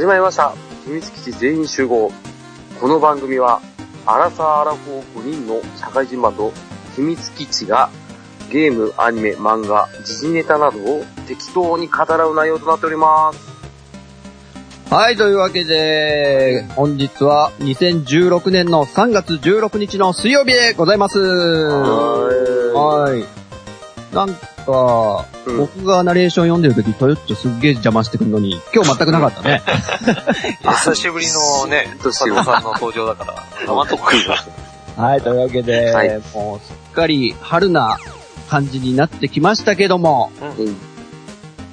始まりました。秘密基地全員集合。この番組は、アラサーアラフォー5人の社会人マンと秘密基地がゲーム、アニメ、漫画、時事ネタなどを適当に語らう内容となっております。はい、というわけで、本日は2016年の3月16日の水曜日でございます。ははい。なんか、うん僕がナレーション読んでる時、トヨッチョすっげえ邪魔してくるのに、今日全くなかったね。久しぶりのね、佐藤さんの登場だから、生とく はい、というわけで、はいもうすっかり春な感じになってきましたけども、うん、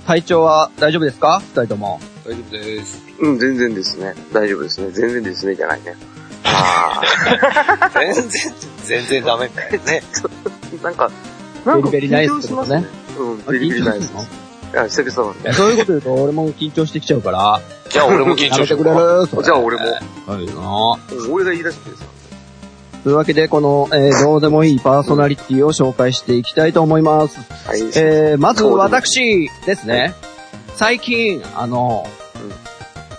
体調は大丈夫ですか？二人とも。大丈夫です。うん、全然ですね。大丈夫ですね。全然ですね、じゃないね。あ全然、全然ダメだよね。ー、なんか、なんかベリベリナイスってことね緊張しますね。うん、ベリベリナイスです。いや、久々なんで。そういうこと言うと俺も緊張してきちゃうから、じゃあ俺も緊張しててくれる？じゃあ俺も。はいなうん俺が言い出してですよ。というわけで、この、えーどうでもいいパーソナリティを紹介していきたいと思います。はい。えー、まず私ですね。最近、あの、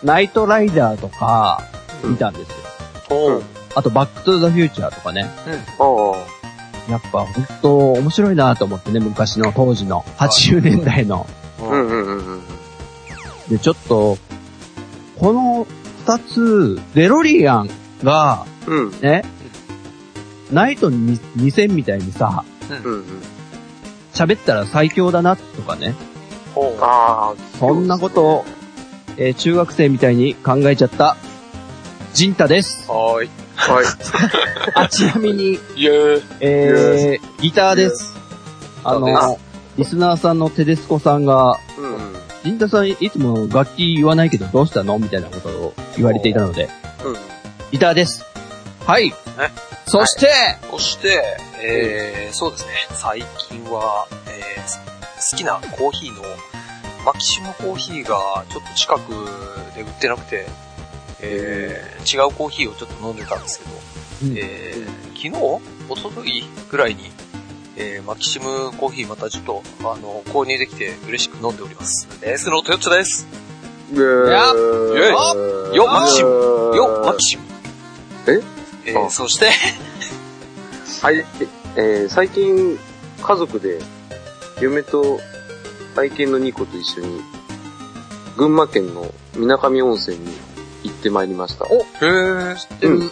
ナイトライダーとか見たんですよ。あと、バックトゥザフューチャーとかね。ああ。やっぱ、ほんと、面白いなと思ってね、昔の当時の、80年代の。うんうんうんうん。で、ちょっと、この二つ、デロリアンが、うん。ね、ナイトに2000みたいにさ、うんうん。喋ったら最強だなとかね。おうああ。そんなことを、えー中学生みたいに考えちゃった、ジンタです。はーい。はい。あ、ちなみに。えー、ギターです。ああの、リスナーさんのテデスコさんが、うんうん。ジンタさんいつも楽器言わないけどどうしたの？みたいなことを言われていたので、うん。ギターです。はい。そして、そして、えー、そうですね。最近は、えー、好きなコーヒーの、マキシムコーヒーがちょっと近くで売ってなくて、えー、違うコーヒーをちょっと飲んでたんですけど、うんえー、昨日一昨日ぐらいに、えー、マキシムコーヒーまたちょっと、あの、購入できて嬉しく飲んでおります。レースのトヨッチョです。イェーイやっよマキシムよ、マキシム。え？えー、あそして、はい。えー、最近、家族で、嫁と愛犬のニコと一緒に、群馬県の水上温泉に行ってまいりました。おへー、知ってる、うん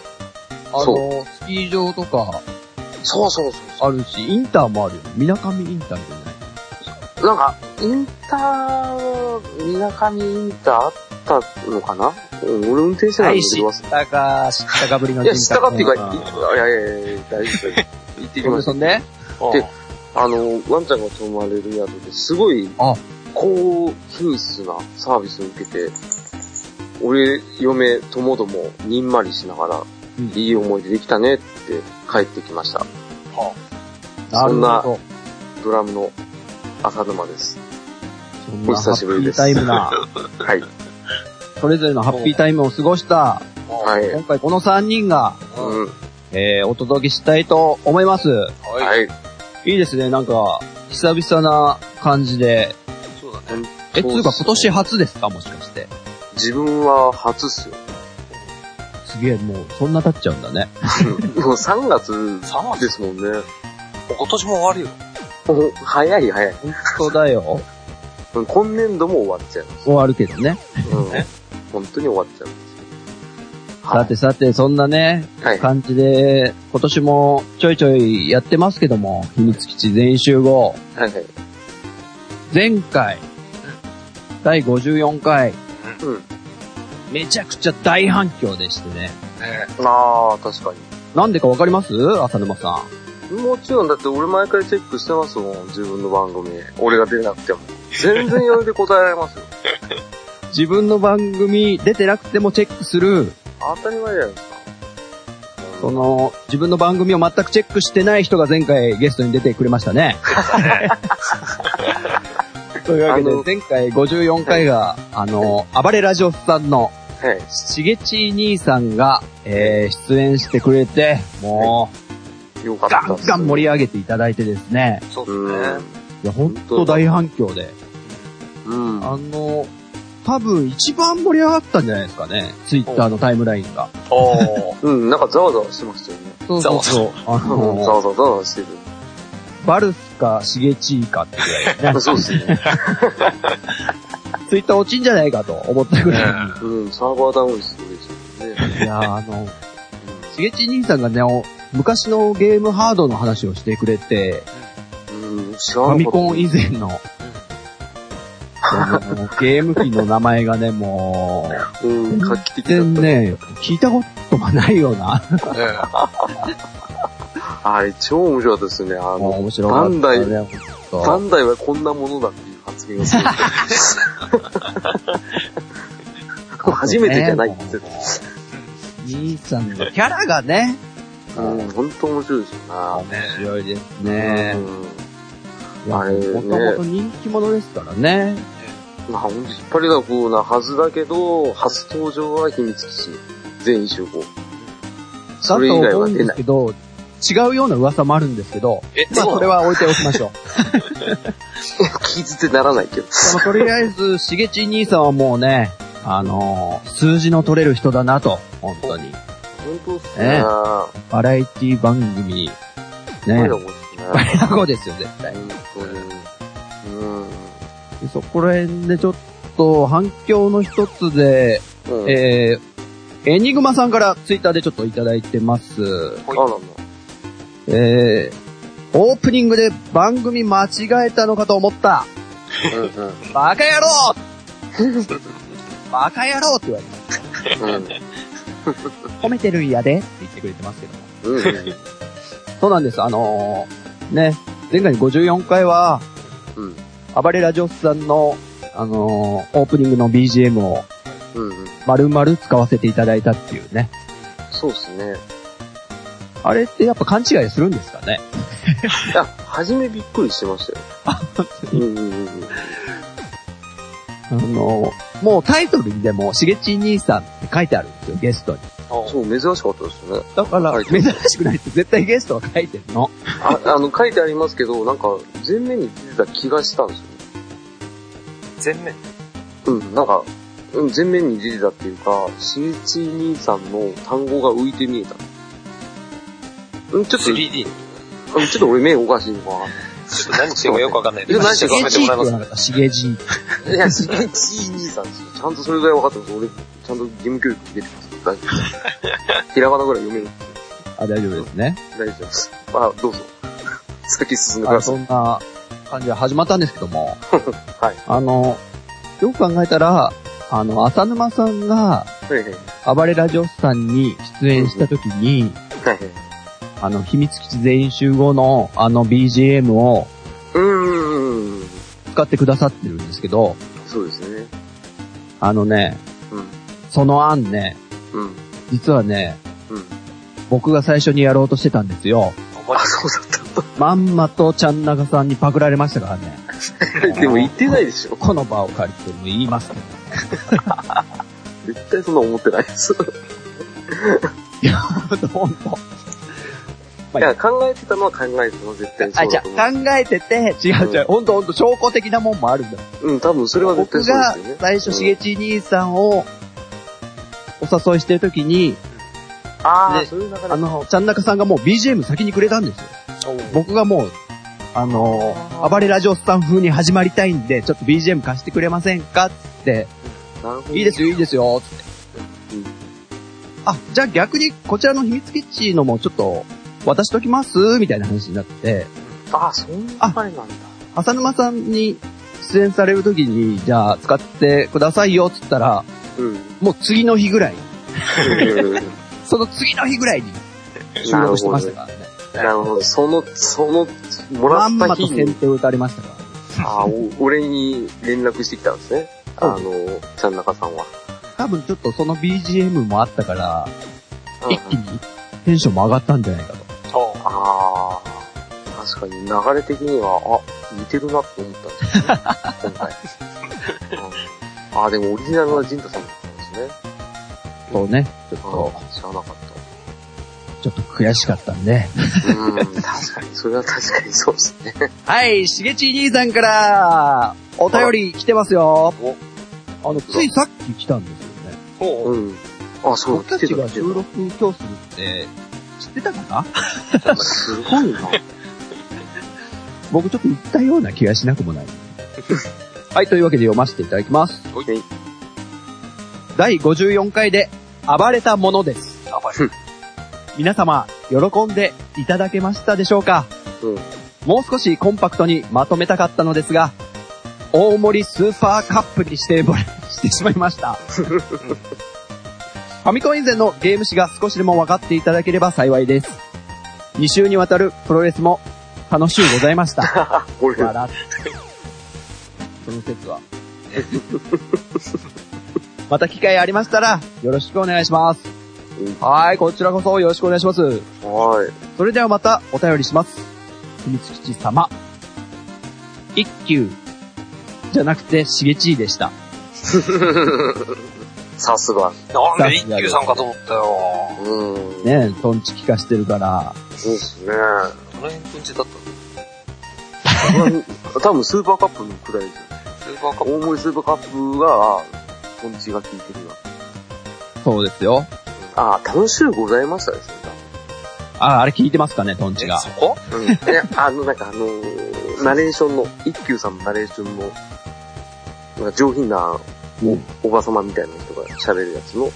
あその、スキー場とかそうそうそうそあるし、インターもあるよね。みなかみインターみたいな。う。なんか、インター、水上インターあったのかな？うん俺運転してないんだけど、知ったか、知ったかぶりのいや、知ったかっていうか、いうんやいやいやいや、大丈夫。行ってきました。そんで？であの、ワンちゃんが泊まれる宿ですごいあ、高品質なサービスを受けて、俺、嫁、ともども、にんまりしながら、うんいい思い出できたねって帰ってきました。はなるほど。ドラムの浅沼です。そんなお久しぶりですハッピータイムな、はい。それぞれのハッピータイムを過ごした、あはい。今回この3人が、うんうん。えー、お届けしたいと思います。はい。はい。いいですね、なんか、久々な感じで。そうだね。え、つうか今年初ですか？もしかして。自分は初っすよ。すげえ、もう、そんな経っちゃうんだね。もう3月3月？ですもんね。今年も終わるよ。お早い早い。本当だよ。今年度も終わっちゃいます。終わるけどね。うんえ。本当に終わっちゃいます。さてさて、そんなね、はい。感じで、今年もちょいちょいやってますけども、秘密基地全員集合。はいはい。前回、第54回、うん。めちゃくちゃ大反響でしてね。ねああ、確かに。なんでかわかります？浅沼さん。もちろん、だって俺毎回チェックしてますもん、自分の番組。俺が出なくても。全然余裕で答えられますよ。自分の番組出てなくてもチェックする、当たり前じゃないですか。その、自分の番組を全くチェックしてない人が前回ゲストに出てくれましたね。というわけで前回54回が、あの、暴れラジオスさんの、はい。しげち兄さんが、えー、出演してくれて、もう、よかった。ガンガン盛り上げていただいてですね。そううですね。いや、ほんと大反響で。ん。うん。あの、多分一番盛り上がったんじゃないですかね。ツイッターのタイムラインが。おー。うん、なんかざわざわしてましたよね。そうそうそう。あの、わざわざわしてる。バルスかシゲチーかってぐらいね。そうですね。ツイッター落ちんじゃないかと思ったぐらいうん、サーバーダウンすごいですよね。に。いやーあの、しげち兄さんがね、お昔のゲームハードの話をしてくれて、うん、知ファミ。コン以前の、ゲーム機の名前がね、もう、うん、画期的だ全った。然ね、聞いたことがないような、あれ、超面白かったですよね。あの、面白かった、ね。バンダイ、バンダイはこんなものだっていう発言をする。初めてじゃないって兄さんのキャラがね、た。うん、本当面白いですよ面白いですね。うん。あれねもともと人気者ですからね。まあ、ほんと引っ張りだこなはずだけど、初登場は秘密基地。全員集合。だそれ以外は出ない。ですけど、違うような噂もあるんですけど、え、まあそれは置いておきましょう。聞いてならないけど。とりあえず、しげち兄さんはもうね、あのー数字の取れる人だなと、本当に。本当っすねね。バラエティ番組、ね声が、面白いですね。バレラ語ですよ、絶対。本当に。うん。でそこら辺でちょっと反響の一つで、うん。えー、エニグマさんからツイッターでちょっといただいてます。あなんだ。えー、オープニングで番組間違えたのかと思った。バカ野郎 バカ野郎って言われてうん。褒めてるんやでって言ってくれてますけども。うん。そうなんです。あのー、ね、前回の54回は、うん。暴れラジオスさんの、あのー、オープニングの BGM をうん。うん。丸々使わせていただいたっていうね。そうですね。あれってやっぱ勘違いするんですかね？いや、初めびっくりしてましたよ。うんうんうんうん。あのー、もうタイトルにでも、しげち兄さんって書いてあるんですよ、ゲストに。そう、珍しかったですよね。だから、珍るしくないって絶対ゲストが書いてるの？あ、あの、書いてありますけど、なんか、前面に出てた気がしたんですよね。全面？うん、なんか、うん、前面に出てたっていうか、しげち兄さんの単語が浮いて見えた。うん、ちょっと、3D に。うんちょっと俺目おかしいのかちょっと何してるかよくわかんない何してもらいますなかった、しげじ。な。いや、しげち兄さんですよ。ちゃんとそれぐらい分かってます。俺、ちゃんと義務教育受けてます。大丈夫です。ひらがなぐらい読める。あ、大丈夫ですね。大丈夫です。まあ、どうぞ。先進んでくあださい。そんな感じで始まったんですけども。はい。あの、よく考えたら、あの、浅沼さんが、はいはい。暴れラジオスさんに出演した時に、はいはい。あの、秘密基地全員集合のあの BGM をうーん。使ってくださってるんですけど、そうですね。あのね、うん。その案ね、うん。実はね、うん。僕が最初にやろうとしてたんですよ。あ、そうだっまんまとちゃんなかさんにパクられましたからね。た。でも言ってないでしょ。この場を借りても言いますけど。絶対そんな思ってないです。いや、ほんと。いや、考えてたのは考えてたの、絶対あ、じゃ考えてて、違う違う、ほんとほんと証拠的なもんもあるんだよ。うん、多分それは絶僕が対そうですよね。最初、しげち兄さんをお誘いしてる時に、ああ、でそういう流れ。あの、ちゃんなかさんがもう BGM 先にくれたんですよ。僕がもう、あの、暴れラジオスさん風に始まりたいんで、ちょっと BGM 貸してくれませんかって、いいですよ、いいですよ、つって。うんあ、じゃあ逆にこちらの秘密基地のもちょっと渡しときます？みたいな話になって、ああ、そんな流れなんだ。浅沼さんに出演される時に、じゃあ使ってくださいよ、つったら、うん。もう次の日ぐらい、うんその次の日ぐらいに収録してましたからね。なるほど。その、その、もらまんまとった日に、先手を打たれましたから。ああ、お俺に連絡してきたんですね。あの、ちゃんなかさんは。多分ちょっとその BGM もあったから、うん一気にテンションも上がったんじゃないかと。ああ、確かに流れ的には、あ、似てるなって思ったんですよ、ね、今回。うんああ、でもオリジナルはジンタさんだったんですね。そうね、ちょっあと、あ、知らなかっちょっと悔しかったんで。た。うん、確かに、それは確かにそうですね。はい、しげち兄さんから、お便り来てますよ。あの、ついさっき来たんですよね。ほう。うん。あ、そう、僕たちが収録今日するって、知ってたか？なすごいな。僕ちょっと言ったような気がしなくもない。はい、というわけで読ませていただきます。はい第54回で暴れたものです。皆様、喜んでいただけましたでしょうか？うん。もう少しコンパクトにまとめたかったのですが、大盛りスーパーカップにしてしてしまいました。ファミコン以前のゲーム史が少しでも分かっていただければ幸いです。2週にわたるプロレスも楽しゅうございました。笑って。その説は。また機会ありましたら、よろしくお願いします。はい、こちらこそよろしくお願いします。はい。それではまたお便りします。秘密基地様。一休。じゃなくて、しげちーでした。さすが。なんで一休さんかと思ったよ。うん。ねえ、トンチ聞かしてるから。そうっすね。どの辺くんちだったの？多分スーパーカップのくらいですよ。スーパーカップ？大盛りスーパーカップが、トンチが効いてるな。そうですよ。あ、楽しゅうございましたですね。あ、あれ聞いてますかね、トンチがえそ。こ？うん。いや、あの、なんかあのーナレーションの、一休さんのナレーションの、なんか上品なおおばさまみたいな人が喋るやつの、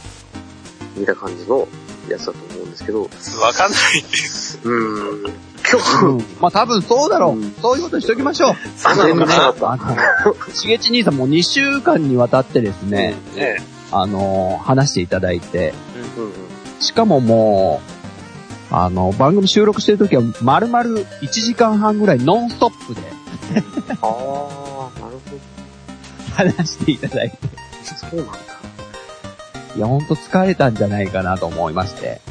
見た感じのやつだと思うんですけど、わかんないです。うーん。今日、うん。まあ多分そうだろう。うんそういうことにしときましょう。あの、面白かっあの、しげち兄さんも2週間にわたってですね、ねあの、話していただいて、た。うんうん。しかももう、あの、番組収録してるときは、丸々1時間半ぐらいノンストップであ話していただいて、ど。そうなんだ。いや、ほんと疲れたんじゃないかなと思いまして。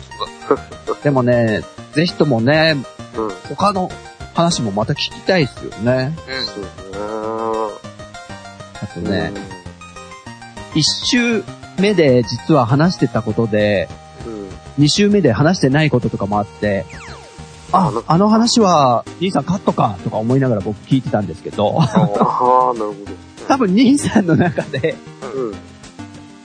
でもね、ぜひともね、うん。他の話もまた聞きたいですよね。うん。そうあとですね。ね、1週目で実は話してたことで、うん。うん。2週目で話してないこととかもあって、あ、あの話は、兄さんカットか、とか思いながら僕聞いてたんですけど、あー、なるほ多分兄さんの中で、ど。うん。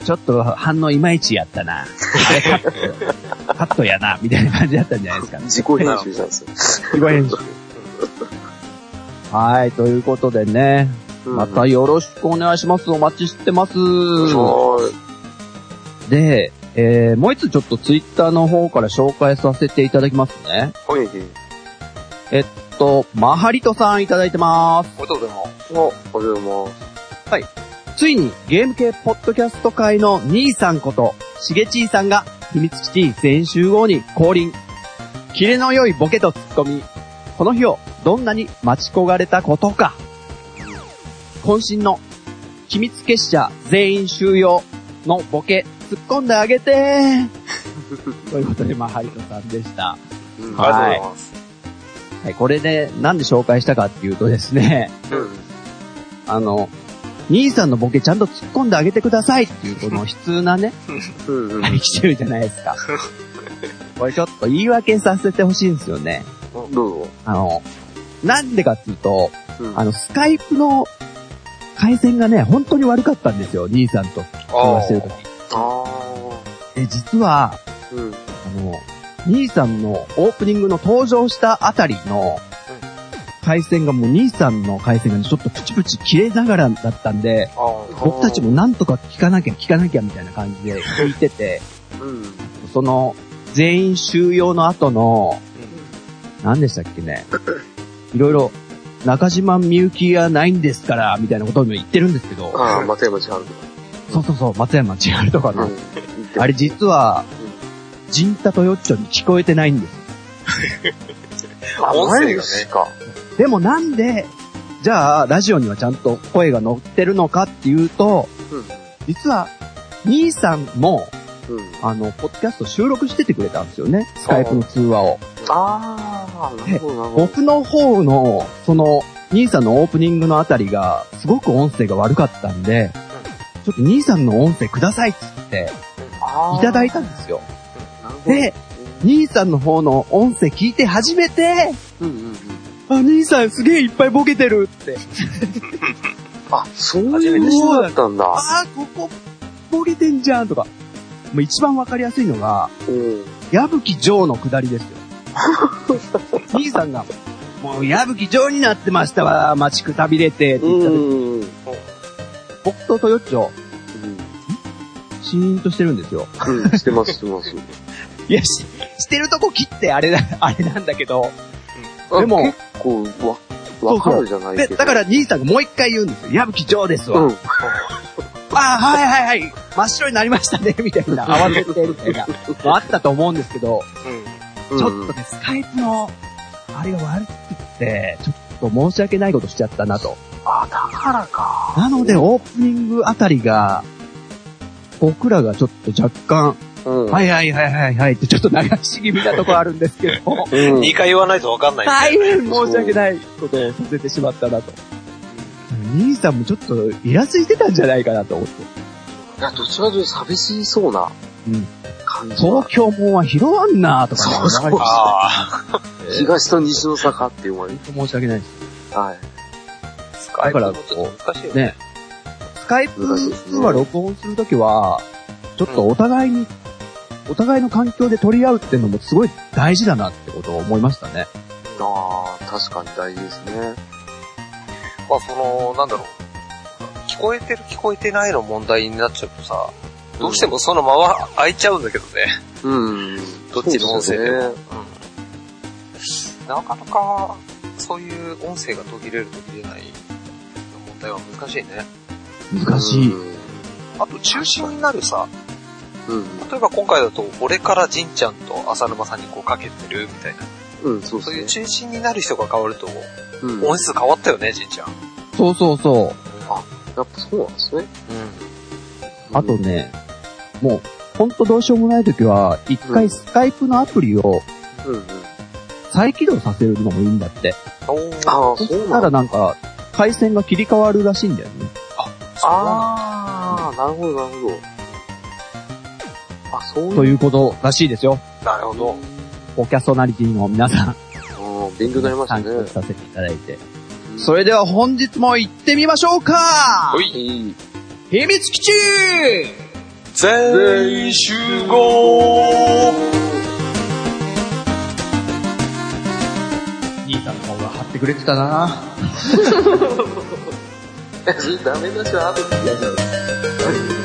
ちょっと反応いまいちやったな。カット、やな、みたいな感じだったんじゃないですかね。自己編集したんですよ。自己編集。はい、ということでね、うんまたよろしくお願いします。お待ちしてます。はで、えー、もう一つちょっとツイッターの方から紹介させていただきますね。い。はい。えっと、マハリトさんいただいてます。おめでとうございます。あ、ありがとうございます。ついにゲーム系ポッドキャスト界の兄さんこと、しげちーさんが秘密基地全集合に降臨。キレの良いボケとツッコミ。この日をどんなに待ち焦がれたことか。渾身の秘密結社全員収容のボケ突っ込んであげて ということで、まあ、ハリトさんでした。うんはいありがとうございます。はい、これでなんで紹介したかっていうとですね、うん。あの、兄さんのボケちゃんと突っ込んであげてくださいっていうこの悲痛なね。あれ来てるじゃないですか。これちょっと言い訳させてほしいんですよね。どうぞ。あの、なんでかっていうと、うんあの、スカイプの回線がね、本当に悪かったんですよ、兄さんと通話してるとき。あえ、実は、ー。うん。あの、兄さんのオープニングの登場したあたりの回線がもう兄さんの回線がねちょっとプチプチ切れながらだったんで、僕たちもなんとか聞かなきゃ聞かなきゃみたいな感じで 聞いてて、うん。その全員収容の後の、何でしたっけね。いろいろ、中島みゆきがないんですから、みたいなことも言ってるんですけど、ああ、松山千春とか。そうそうそう、松山千春とかの、うん。あれ実は、ジンタとヨッチョに聞こえてないんです。あ、音声がねマジか？でもなんで、じゃあ、ラジオにはちゃんと声が乗ってるのかっていうと、うん。実は、兄さんも、うん。あの、ポッドキャスト収録しててくれたんですよね。スカイプの通話を。ああ、なるほど、なるほど。僕の方の、その、兄さんのオープニングのあたりが、すごく音声が悪かったんで、ちょっと兄さんの音声くださいっつって、いただいたんですよ。で、兄さんの方の音声聞いて初めて、うんうんうん。あ、兄さんすげえいっぱいボケてるって。あ、そういうのだったんだ。あー、ここ、ボケてんじゃんとか。もう一番わかりやすいのが、うん。矢吹城の下りですよ。兄さんが、もう矢吹城になってましたわ、待ちくたびれて、って言った時、うん。僕とトヨッチョ、シーンとしてるんですよ。うん、してます、してます。いや、し、してるとこ切ってあれだ、あれなんだけど、あでも結構、わ、わかるじゃないで、けど。だから兄さんがもう一回言うんですよ。矢吹城ですわ。うん。ああ、はいはいはい。真っ白になりましたね、みたいな。慌てて、みたいな。あったと思うんですけど、うん。ちょっとね、スカイプの、あれが悪くって、ちょっと申し訳ないことしちゃったなと。あ、だからか。なので、オープニングあたりが、僕らがちょっと若干、うん。はいはいはいはいはいってちょっと流し気味なとこあるんですけど、うん。2回言わないとわかんない。大変申し訳ないことをさせてしまったなと。兄さんもちょっとイラついてたんじゃないかなと思って。いや、どちらかというと寂しそうなうん。感じは東。京もんは拾わんなとかねそうそう流れてああ。東と西の坂っていうのはね。本当申し訳ないです。はい。スカイプもちょっと難しいよね。ね。スカイプは録音するときは、ちょっとお互いに、お互いの環境で取り合うっていうのもすごい大事だなってことを思いましたね。ああ、確かに大事ですね。まあその、なんだろう。聞こえてる聞こえてないの問題になっちゃうとさ、どうしてもそのまま開いちゃうんだけどね。うん。どっちの音声でも。そううん。なかなか、そういう音声が途切れる途切れないの問題は難しいね。難しい。うんあと中心になるさ、うん。例えば今回だと、俺からジンちゃんと浅沼さんにこうかけてるみたいな。うん、そうそういう。中心になる人が変わると、うん。音質変わったよね、ジンちゃん。そうそうそう。やっぱそうなんですね。あとね、もう、ほんとどうしようもないときは、一回スカイプのアプリをうん。うんうん。再起動させるのもいいんだって。ああ、そしそうなんだ。たらなんか、回線が切り替わるらしいんだよね。ああ、なるほど、なるほど。あ、そういう。ということらしいですよ。なるほど。おキャソナリティの皆さん、うん勉強になりましたね。させていただいて。それでは本日も行ってみましょうかほい。秘密基地全員集合兄さんの方が張ってくれてたな ダメだしは後でやっちゃう。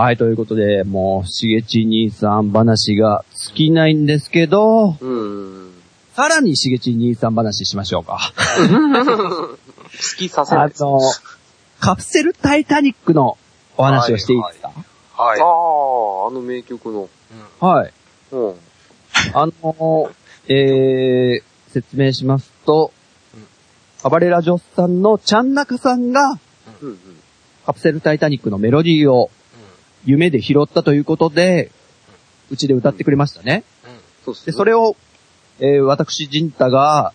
はい、ということで、もう、しげち兄さん話が尽きないんですけど、うん。さらにしげち兄さん話しましょうか。好きさせない。あの、カプセルタイタニックのお話をしていいですか？はいああ、。あの名曲の。はい。うん。あの、えー、説明しますとうん、暴れラジオスさんのちゃんなかさんが、うんうん。カプセルタイタニックのメロディーを夢で拾ったということで、うちで歌ってくれましたね。で、そうっすね。それを、えー、私、ジンタが、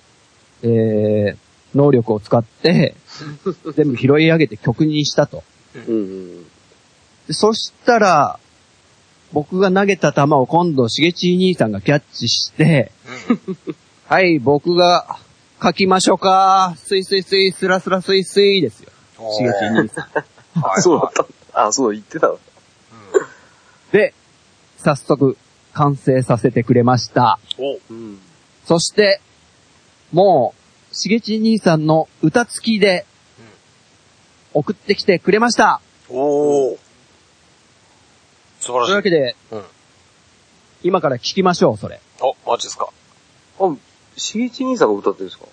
えー、能力を使って、全部拾い上げて曲にしたと。うんうん。でそしたら、僕が投げた球を今度、しげち兄さんがキャッチして、はい、僕が書きましょうか。スイスイスイ、スラスラスイスイですよ。しげち兄さん。はいそうだった。あ、そう言ってたわ。で、早速、完成させてくれました。おうん。そして、もう、しげち兄さんの歌付きで、送ってきてくれました。おー素晴らしい。というわけで、うん今から聞きましょう、それ。お、マジですか。あ、しげち兄さんが歌ってるんですか？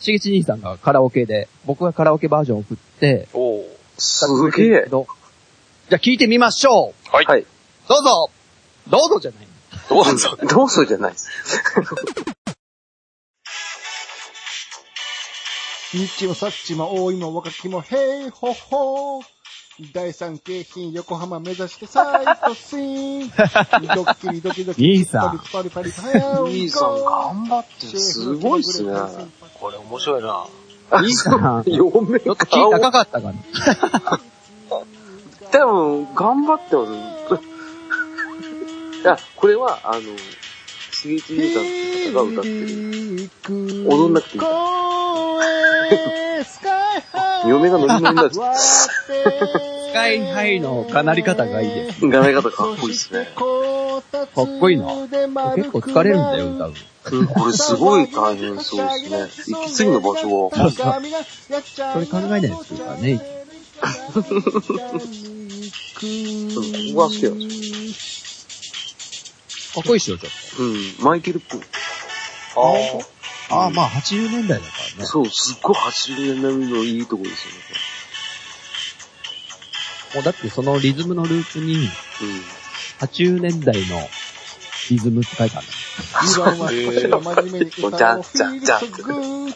しげち兄さんがカラオケで、僕がカラオケバージョンを送って、おーすげえ。どじゃあ聞いてみましょうはい。はい。どうぞどうぞじゃない。どうぞ。どうするじゃないです。日もさっちも多いも若きもへいほほ第三京浜横浜目指してサイトシーンドッキリドキドキ兄さんパリパリパリパリ兄さん頑張ってる。すごいっすね。これ面白いな。兄さん、ち嫁ょっとキー高かったかな。多分、頑張ってます。いや、これは、あの、しげち姉さんって方が歌ってる。踊んなくていいから。嫁がノリノリになっちゃっスカイハイのかなり方がいいです。た。画面方かっこいいっすね。かっこいいな。結構疲れるんだよ、歌う。うん、これすごい大変そうですね。息継ぎの場所は、それ考えないですからね。ここが好きなんですかっこいいっしょ、ちょっうん、マイケルっぽい。あと。ああ、まあ80年代だからね。そう、すっごい80年並みのいいとこですよね、もうだってそのリズムのループに。うん。80年代のリズムって書いてあるんだ。今は真面目に歌おう。じゃんじゃんじゃんフィー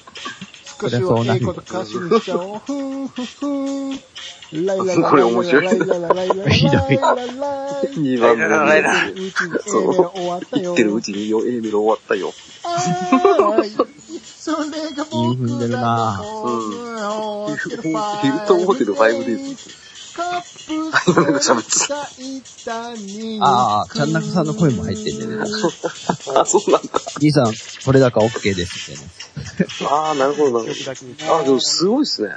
少しはと歌詞にしちゃおう。ふんふんふん。ライララこれ面白いライララライララひどいライララライ2番目ライララのイラそう終わってるうちに A メロ終わったよ。それが僕韻踏んでるなうん。ヒルトンホテル 5days。なんか喋ってああ、ちゃんなかさんの声も入ってんだよね。あ、そうなんだ。兄さん、これだか OK ですってね。ああ、なるほど、なるほど。あ、でもすごいっすね。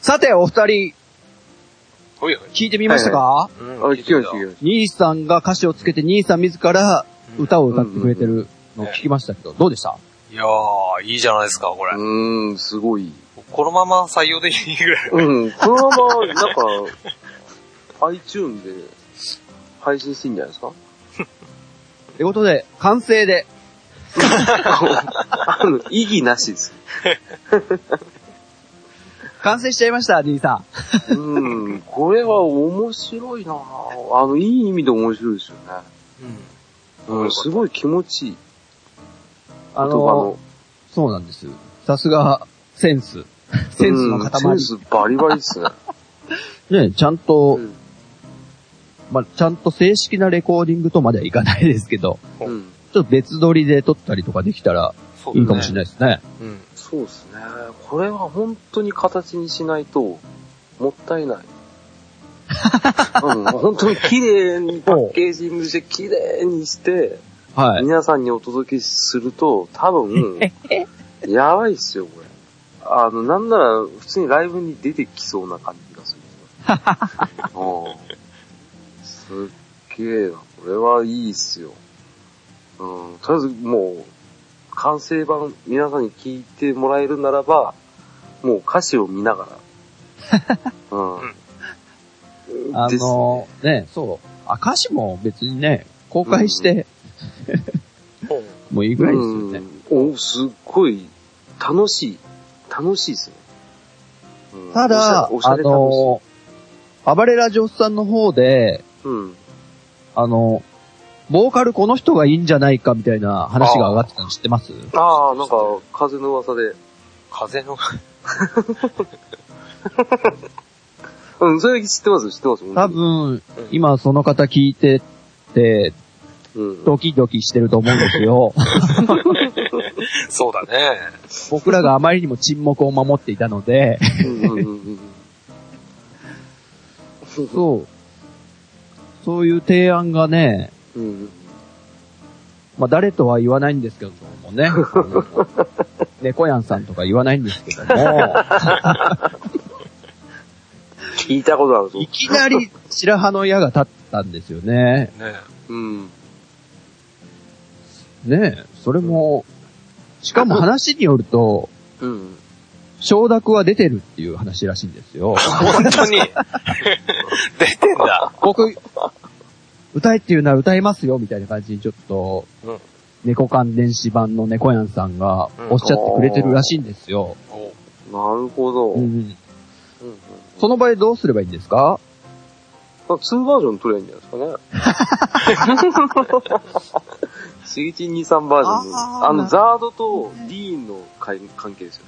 さて、お二人。聞いてみましたか、うんあ、聞きました、聞きまし兄さんが歌詞をつけて兄さん自ら歌を歌ってくれてるのを聞きましたけど、どうでした？いやー、いいじゃないですか、これた。う。ーん、すごい。このまま採用でいいぐらい。うん、このまま、なんか、iTune で配信していいんじゃないですか？ってことで、完成で、あの、意義なしです。完成しちゃいました、兄さん。うん、これは面白いなぁあの、いい意味で面白いですよね。うん、すごい気持ちいい。あ言葉のの、。そうなんです。さすが、センス。センスのうんセ塊ン。スバリバリですね。ね、ちゃんと、うんまあ、ちゃんと正式なレコーディングとまではいかないですけど、うん。ちょっと別撮りで撮ったりとかできたらそういいかもしれないですね。うん。そうですね。これは本当に形にしないと、もったいない。うん、本当に綺麗にパッケージングして、綺麗にして、はい。皆さんにお届けすると、多分、やばいっすよ、これ。あの、なんなら、普通にライブに出てきそうな感じがする。うん。すっげえな。これはいいっすよ。うん。とりあえず、もう、完成版、皆さんに聞いてもらえるならば、もう歌詞を見ながら。うん。あの、ね、そう。あ、歌詞も別にね、公開して、もういいぐらいですよね。うん。お、すっごい、楽しい。楽しいですね。うんただ、あおしゃれ楽しいの、暴れラジオスさんの方で、うん。あの、ボーカルこの人がいいんじゃないかみたいな話が上がってたの知ってます？ああ、なんか、風の噂で。風の、うん、それ知ってます、知ってます？多分、今その方聞いてて、うん。ドキドキしてると思うんですよ。そうだね。僕らがあまりにも沈黙を守っていたので、そう。そういう提案がね、うん。まあ誰とは言わないんですけどもね、猫やんさんとか言わないんですけども、聞いたことあるぞい。きなり白羽の矢が立ったんですよね。ねうん。ねえ、それも、しかも話によると、うん。承諾は出てるっていう話らしいんですよ。本当に。出てんだ。僕、歌えっていうなら歌えますよ、みたいな感じにちょっと、うん猫関電子版の猫やんさんがおっしゃってくれてるらしいんですよ。おなるほど。ううんん、その場合どうすればいいんですか？2バージョン取れんじゃないですかね。しげち23バージョンで。あの、ザードとディーンの関関係ですよ。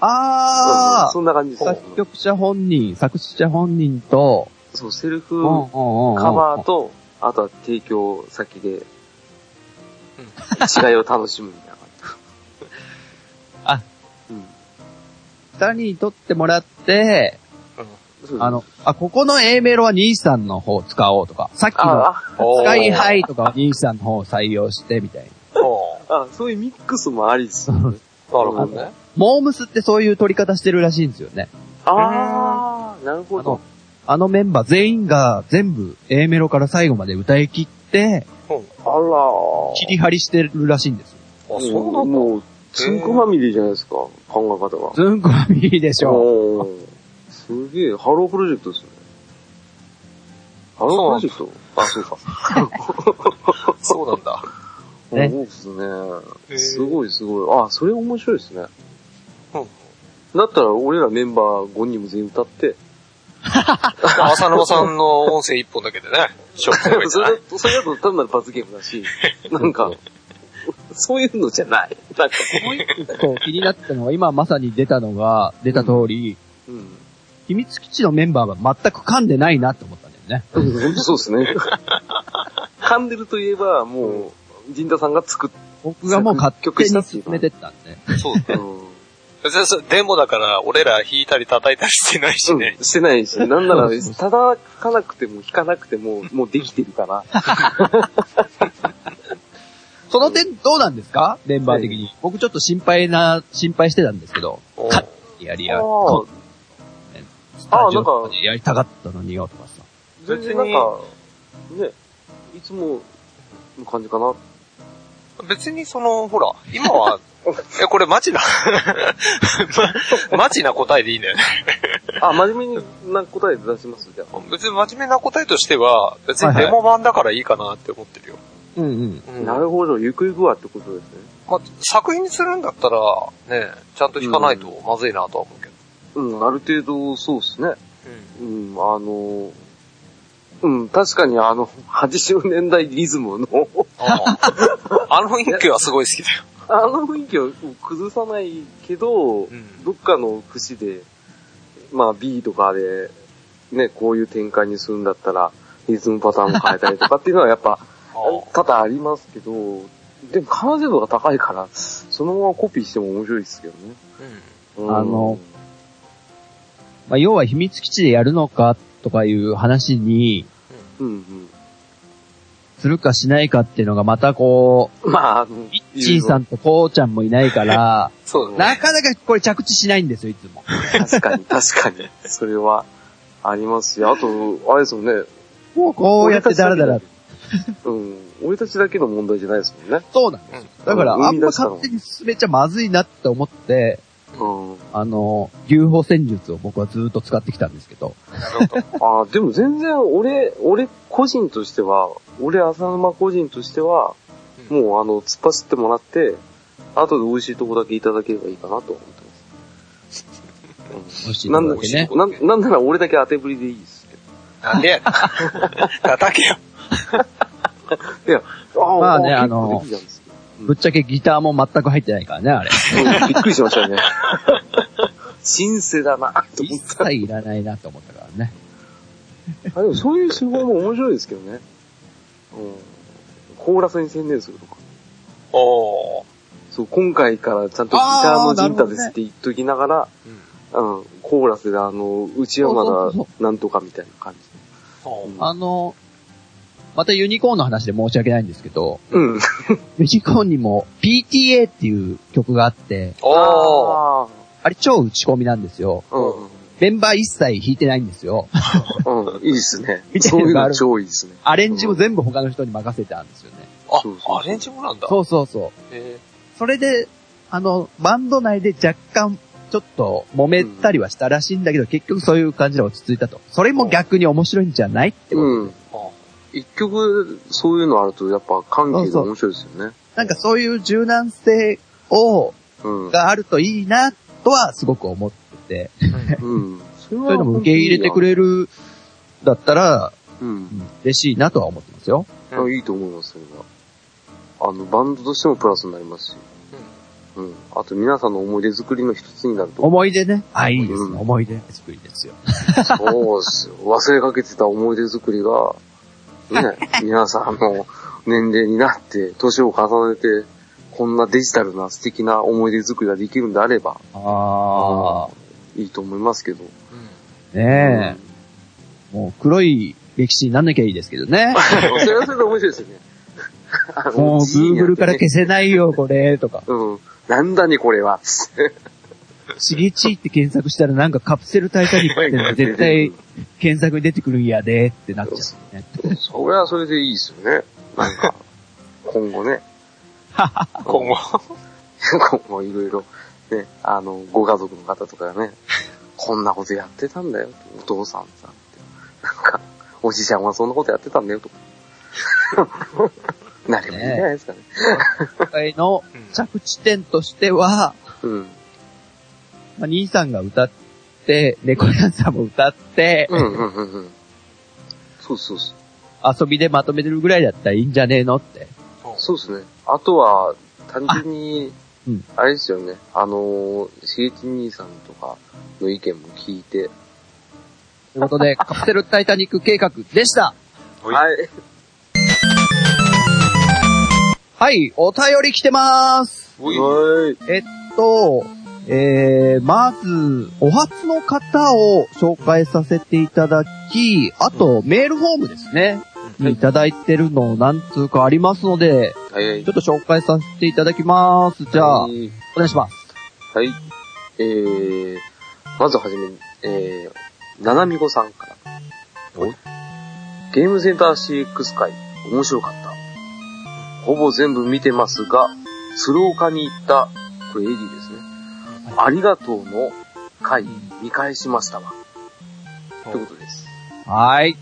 あそんな感じです。作曲者本人、作詞者本人と、そう、セルフカバーと、あとは提供先で、違いを楽しむみたいな感じ。あ、うん。二人に撮ってもらって、あの、あ、ここの A メロは兄さんの方使おうとか、さっきのあおースカイハイとかは兄さんの方を採用してみたいおーあ、あ、そういうミックスもありです。な。なるほどね。モームスってそういう取り方してるらしいんですよね。あー、なるほどあの。、あのメンバー全員が全部 A メロから最後まで歌い切って、うん。あらー。切り張りしてるらしいんですよ。あ、そうなんだ。もう、つんくファミリーじゃないですか、考え方が。ずんこはミリでしょ。おーすげえ、ハロープロジェクトですね。ハロープロジェクト？あ、そうか。そうなんだ。ねそうですね。すごいすごい。あ、それ面白いですね。うん。だったら俺らメンバー5人も全員歌って、浅沼さんの音声一本だけでね、勝負すればいいんじそゃないれだそれだと単なる罰ゲームだし、なんか、そういうのじゃない。なんか、そう、気になったのは、今まさに出たのが、出た通り、うん。秘密基地のメンバーが全く噛んでないなって思ったんだよね。そうですね。噛んでるといえば、もう、陣田さんが作っ僕がもう勝手に進めてったんで。そう。た。うん別にそれデモだから、俺ら弾いたり叩いたりしてないしね。してないし、なんなら叩かなくても弾かなくても、もうできてるから。その点どうなんですか？メンバー的に。僕ちょっと心配な、心配してたんですけど、おカッてやりや、スタジあーなんかオでやりたかったのによとかさ。全然なんか、ね、いつもの感じかな。別にその、ほら、今は、え、これマジな、ま マジな答えでいいんだよね。あ、真面目な答え出しますじゃあ。別に真面目な答えとしては、別にデモ版だからいいかなって思ってるよ。うんうん。うんなるほど、ゆくゆくはってことですね。まあ、作品にするんだったら、ね、ちゃんと弾かないとまずいなとは思うけど。うん、ある程度そうですね。うん。うん、あの、うん、確かにあの、80年代リズムの、ああ。の雰囲気はすごい好きだよ。あの雰囲気を崩さないけど、ん。どっかの節で、まあ B とかで、ね、こういう展開にするんだったら、リズムパターンも変えたりとかっていうのはやっぱ、多々ありますけど、でも完成度が高いから、そのままコピーしても面白いですけどね。うん。うん。あの、まあ、要は秘密基地でやるのかとかいう話にうんうん。するかしないかっていうのがまたこまあ、あの、う、イッチーさんとコウちゃんもいないから、そうだね。なかなかこれ着地しないんですよ、いつも。確かに、確かに。それは、ありますし、あと、あれですもんね。もうこうやってダラダラ。うん。俺たちだけの問題じゃないですもんね。そうなんですよ。だから、うんあんま勝手に進めちゃまずいなって思って、うん。あの、牛歩戦術を僕はずっと使ってきたんですけど。ああ、でも全然、俺、俺個人としては、俺浅沼個人としては、うんもうあの、突っ走ってもらって、後で美味しいとこだけいただければいいかなと思ってます。美味しいなんだとこだけね。なんなんなら俺だけ当てぶりでいいですけど。なんでや。叩けよ。いや、あまあねあのぶっちゃけギターも全く入ってないからね、あれ。うんびっくりしましたよね。シンセだな、と思一った。切いらないなと思ったからね。あでもそういう手法も面白いですけどね。うん。コーラスに専念するとか。おー。そう、今回からちゃんとギターのジンタですって言っときながら、うん。うん、コーラスであの、内山そうそうがなんとかみたいな感じ。あの、またユニコーンの話で申し訳ないんですけど、うん。ユニコーンにも PTA っていう曲があって、おー。ああれ超打ち込みなんですよ。あ。うん。メンバー一切弾いてないんですよ。うん、いいですね。みたいそういうのなのがある超いいですね。アレンジも全部他の人に任せてあるんですよね。あそうそうそうアレンジもなんだ。そうそうそう。へそれで、あの、バンド内で若干、ちょっと揉めたりはしたらしいんだけど、結局そういう感じで落ち着いたと。それも逆に面白いんじゃないってこと。うん。ーあ一曲、そういうのあると、やっぱ関係が面白いですよね。なんかそういう柔軟性を、うん。があるといいな、とはすごく思ってて、うん。そそういうのも受け入れてくれる、だったら、うんう。ん嬉しいなとは思ってますよ。あいいと思います、それは。あの、バンドとしてもプラスになりますし。うん。あと皆さんの思い出作りの一つになると。思い出ね。あ、いいですね。うん思い出作りですよ。そうですよ。忘れかけてた思い出作りが、ね、皆さんの年齢になって、年を重ねて、こんなデジタルな素敵な思い出作りができるんであれば、ああ。いいと思いますけど。うん。ねえ。もう黒い歴史になんなきゃいいですけどね。それはそれで面白いですよね。もう Google から消せ。せないよ、これ、とか。うん。なんだにこれは。しげちって検索したらなんかカプセルタイタニックって絶対検索に出てくるんやでってなっちゃうね。それはそれでいいですよね。なんか、今後ね。今後。今後いろいろ、ね、あの、ご家族の方とかがね、こんなことやってたんだよ、お父さんさ、って。なんか、おじちゃんはそんなことやってたんだよ、とか。なればいいんじゃないですかね。今回のうん着地点としては、うん。まあ、兄さんが歌って、猫屋さんも歌って、うんうんうんうん。そうそうそう。遊びでまとめてるぐらいだったらいいんじゃねえのって。そうですね。あとは、単純にあうん、あれですよね。あのー、しげち兄さんとかの意見も聞いて。ということで、カプセルタイタニック計画でした。はいはい。はい、お便り来てまーす。おい。えっと、えー、まず、お初の方を紹介させていただき、あと、メールフォームですね。うんいただいてるのなんつうかありますので、はいちょ。っと紹介させていただきます。じゃあ、はいお願いします。はい。えー、まずはじめに、えー、ななみごさんから。ゲームセンター CX 回、面白かった。ほぼ全部見てますが、鶴岡に行った、これエディですね。ありがとうの回、見返しましたわ。ということです。はい。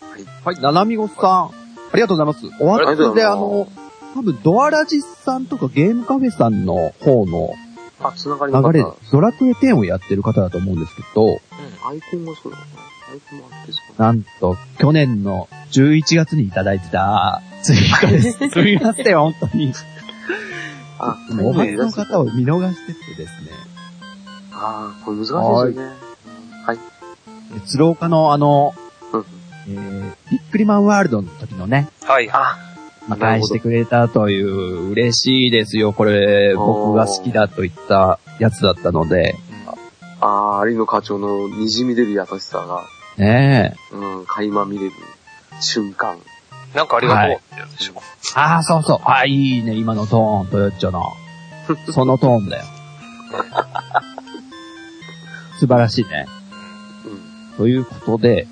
はい。はい、ななみごさん。ありがとうございます。おありがとう初で、あの、多分、ドアラジさんとかゲームカフェさんの方のあ、つながり流れで、ドラクエ10をやってる方だと思うんですけど、アイコンがそうだな。アイコンもあってそうなんと、去年の11月にいただいてたツイートです。すみません、本当に。あ、もうお初の方を見逃しててですね。あー、これ難しいですよね。で鶴岡のあの、うんえー、ビックリマンワールドの時のね、はい。あ、まあ、返してくれたという、嬉しいですよ。これ、僕が好きだと言ったやつだったので、あー、有野課長の滲み出る優しさが、ねえ。うん、垣間見れる瞬間。なんかありがとうってやつでしょ。ああ、そうそう。ああ、いいね、今のトーン、トヨッチョの。そのトーンだよ。素晴らしいね。うん。ということで、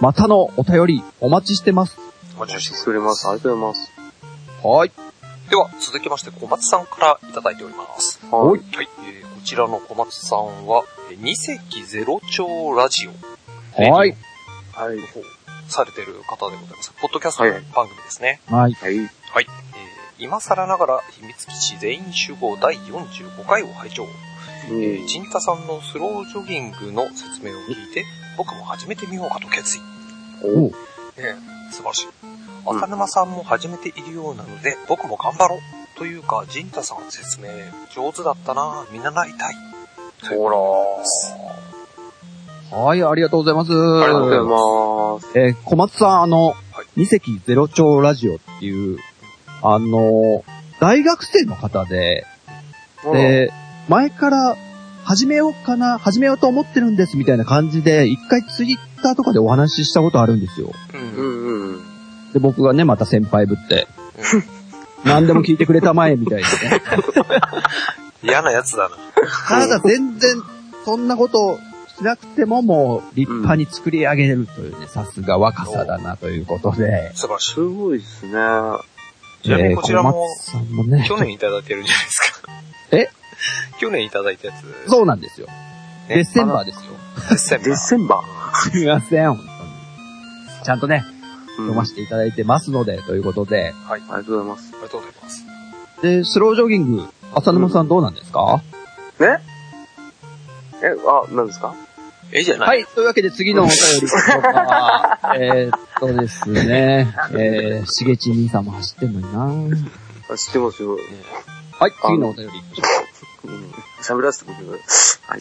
またのお便りお待ちしてます。お待ちして作れます。ありがとうございます。はい。では、続きまして、小松さんからいただいております。はい。はい。えーこちらの小松さんは、えー二席ゼロ兆ラジオ。はい。はい。の方されてる方でございます。ポッドキャストの番組ですね。はい。はい。はい。えー今更ながら秘密基地全員集合第45回を拝聴。えー、ジンタさんのスロージョギングの説明を聞いて、僕も始めてみようかと決意。おねえ素晴らしい。浅沼さんも始めているようなので、僕も頑張ろう。というか、ジンタさん説明上手だったなみんななりたい。ほらはい、ありがとうございます。ー。ありがとうございます。えー小松さん、あの、はい二席ゼロ兆ラジオっていう、あの、大学生の方で、で、前から始めようかな、始めようと思ってるんですみたいな感じで、一回ツイッターとかでお話ししたことあるんですよ。う。うんんうんうん。で、僕がね、また先輩ぶって、何でも聞いてくれたまえみたいなね。嫌なやつだな。ただ全然、そんなことをしなくてももう立派に作り上げるというね、さすが若さだなということで。素晴らしい。すごいですね。ちなみにこちらもね。去年いただいてるんじゃないですか。え？去年いただいたやつ。そうなんですよ。ねデッセンバーですよ。デッセンバーデッセンバー？すみません、本当に。ちゃんとね、うん読ませていただいてますので、ということで。はい。ありがとうございます。ありがとうございます。で、スロージョギング、浅沼さんどうなんですか、ねえ、あ、何ですか？ええじゃない。はい。というわけで次のお便り。えーっとですね、えー、しげち兄さんも走ってんのになあ知ってますよ。はい、次のお便り行きましょうん喋らせてください。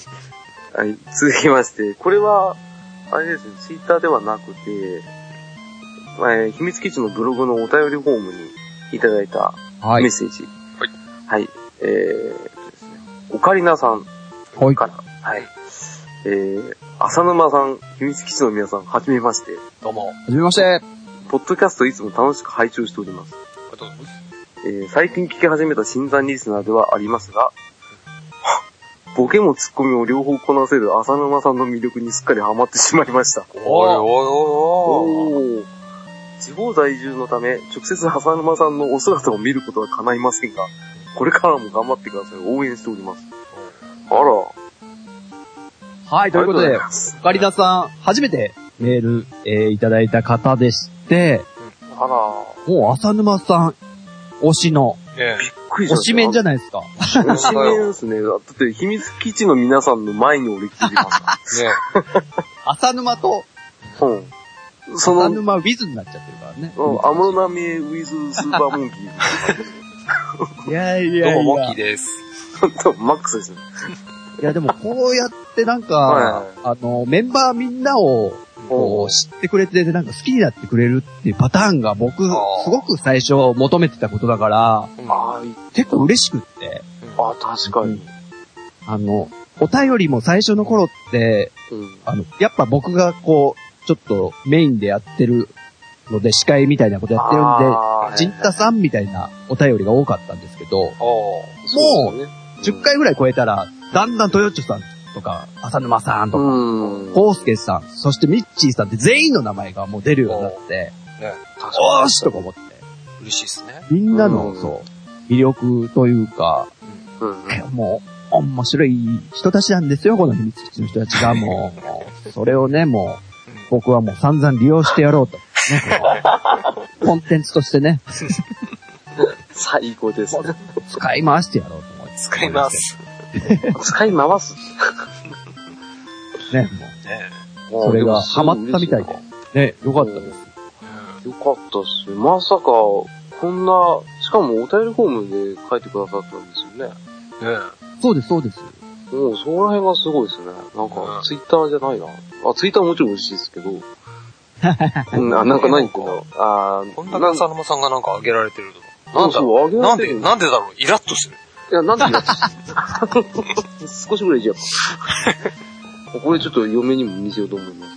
はい。はい。続きまして、これは、あれですね、ツイッターではなくて、えー秘密基地のブログのお便りフォームにいただいたメッ。セージ。はい。はい。えーっとですね、オカリナさんはい。から、はい。えー、浅沼さん、秘密基地の皆さん、はじめまして。どうも。はじめまして。ポッドキャストいつも楽しく拝聴しております。ありがとうございます。えー最近聞き始めた新参リスナーではありますが、ボケもツッコミも両方こなせる浅沼さんの魅力にすっかりハマってしまいました。おいおいおいおい。おー地方在住のため、直接浅沼さんのお姿を見ることは叶いませんが、これからも頑張ってください。応援しております。あら。はい、ということでオカリナさん、初めてメール、えーいただいた方でして、あら。もう浅沼さん、推しの、ねびっくりしました。推しメンじゃないですか。推しメンですね。だって、秘密基地の皆さんの前に俺来てます。ね浅沼とうん。そ浅の、沼ウィズになっちゃってるからね。うん、アムナミウィズスーパーモンキー。いやいどやいやうもモッキー。です。多分マックスですね。いやでもこうやってなんか、はいあの、メンバーみんなを、こう、知ってくれて、なんか好きになってくれるっていうパターンが僕、すごく最初求めてたことだから、結構嬉しくって、あ、あ確かに。あの、お便りも最初の頃って、うん。あの、やっぱ僕がこう、ちょっとメインでやってるので、司会みたいなことやってるんで、ジンタさんみたいなお便りが多かったんですけど、あそうですよね10回ぐらい超えたら、だんだんトヨッチョさんとか、浅沼さんとか、うん。コウスケさん、そしてミッチーさんって全員の名前がもう出るようになって、あ。ねおーしとか思って、嬉しいですね。みんなの、うんそう、魅力というか、に。うん。もう、面白い人たちなんですよ、この秘密基地の人たちが、もう、もうそれをね、もう、僕はもう散々利用してやろうと。ね、コンテンツとしてね、最高です。使い回してやろうと思って。使います。使い回す。ね、ねもう、それがハマったみたいで。ね、よかったです。よかったっすよ。まさか、こんな、しかもお便りフォームで書いてくださったんですよね。ねそうです、そうです。もう、そこら辺がすごいですね。なんうんか、ツイッターじゃないな。あ、ツイッターもちろん嬉しいですけど。うん、あなんか何っていうのあーこんだけ浅沼さんがなんか上げられてると。なんだそうなんで、なんでだろうイラッとする。いや、なんで 少しぐらいじゃあ。これちょっと嫁にも見せようと思います。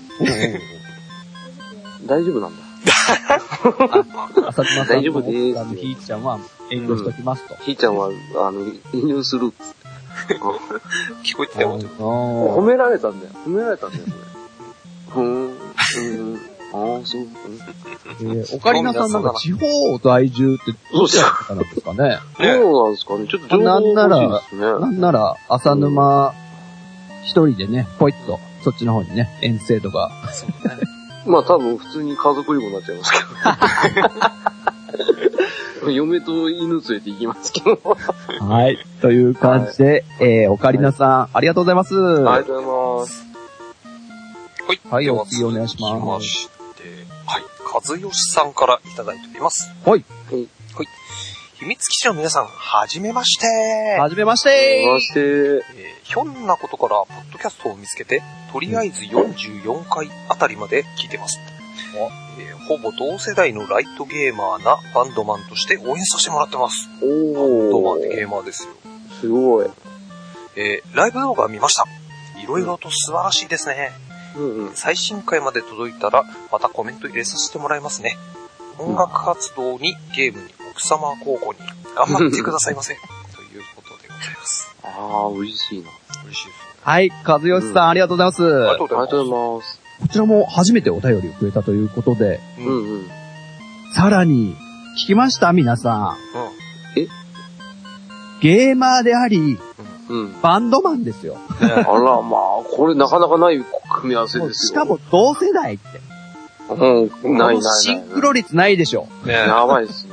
大丈夫なんだ。大丈夫ですの奥さんのひーちゃんは遠慮しときますと。ひーちゃんは、あの、遠慮する。聞こえてたよ。褒められたんだよ。褒められたんだよ、これ。ふーん、うん、ああ、そう、うん。えーオカリナさんなんか地方在住ってどうした方なんですかね？ねそうなんですかね。ちょっと情報なんなら。なんなら、浅沼一人でね、ポイッと、そっちの方にね、遠征とか。まあ多分普通に家族旅行になっちゃいますけど。嫁と犬連れて行きますけど。はい。という感じで、えー、オカリナさん、ありがとうございます。ありがとうございます。はい。はいお次お願いします。和義さんからいただいております。はい。はい。秘密基地の皆さん、はじめまして。はじめましてまして、えーひょんなことから、ポッドキャストを見つけて、とりあえず44回あたりまで聞いてます。えーほぼ同世代のライトゲーマーなバンドマンとして応援させてもらってます。おバンドマンってー。ゲーマーですよ。すごい。えーライブ動画見ました。いろいろと素晴らしいですね。うんうん。最新回まで届いたら、またコメント入れさせてもらいますね。音楽活動にゲームに奥様交互に頑張ってくださいませ。ということでございます。ああ、嬉しいな。嬉しいですね。はい、和義さん、ありがとうございます。ありがとうございます。こちらも初めてお便りをくれたということで、す。うんうん。さらに、聞きました皆さん。うん。ゲーマーであり、うん。バンドマンですよ。ねあら、まあ、これなかなかない組み合わせですよ。しかも同世代って。うん、ないこないのない。シンクロ率ないでしょ。ねやばいですね。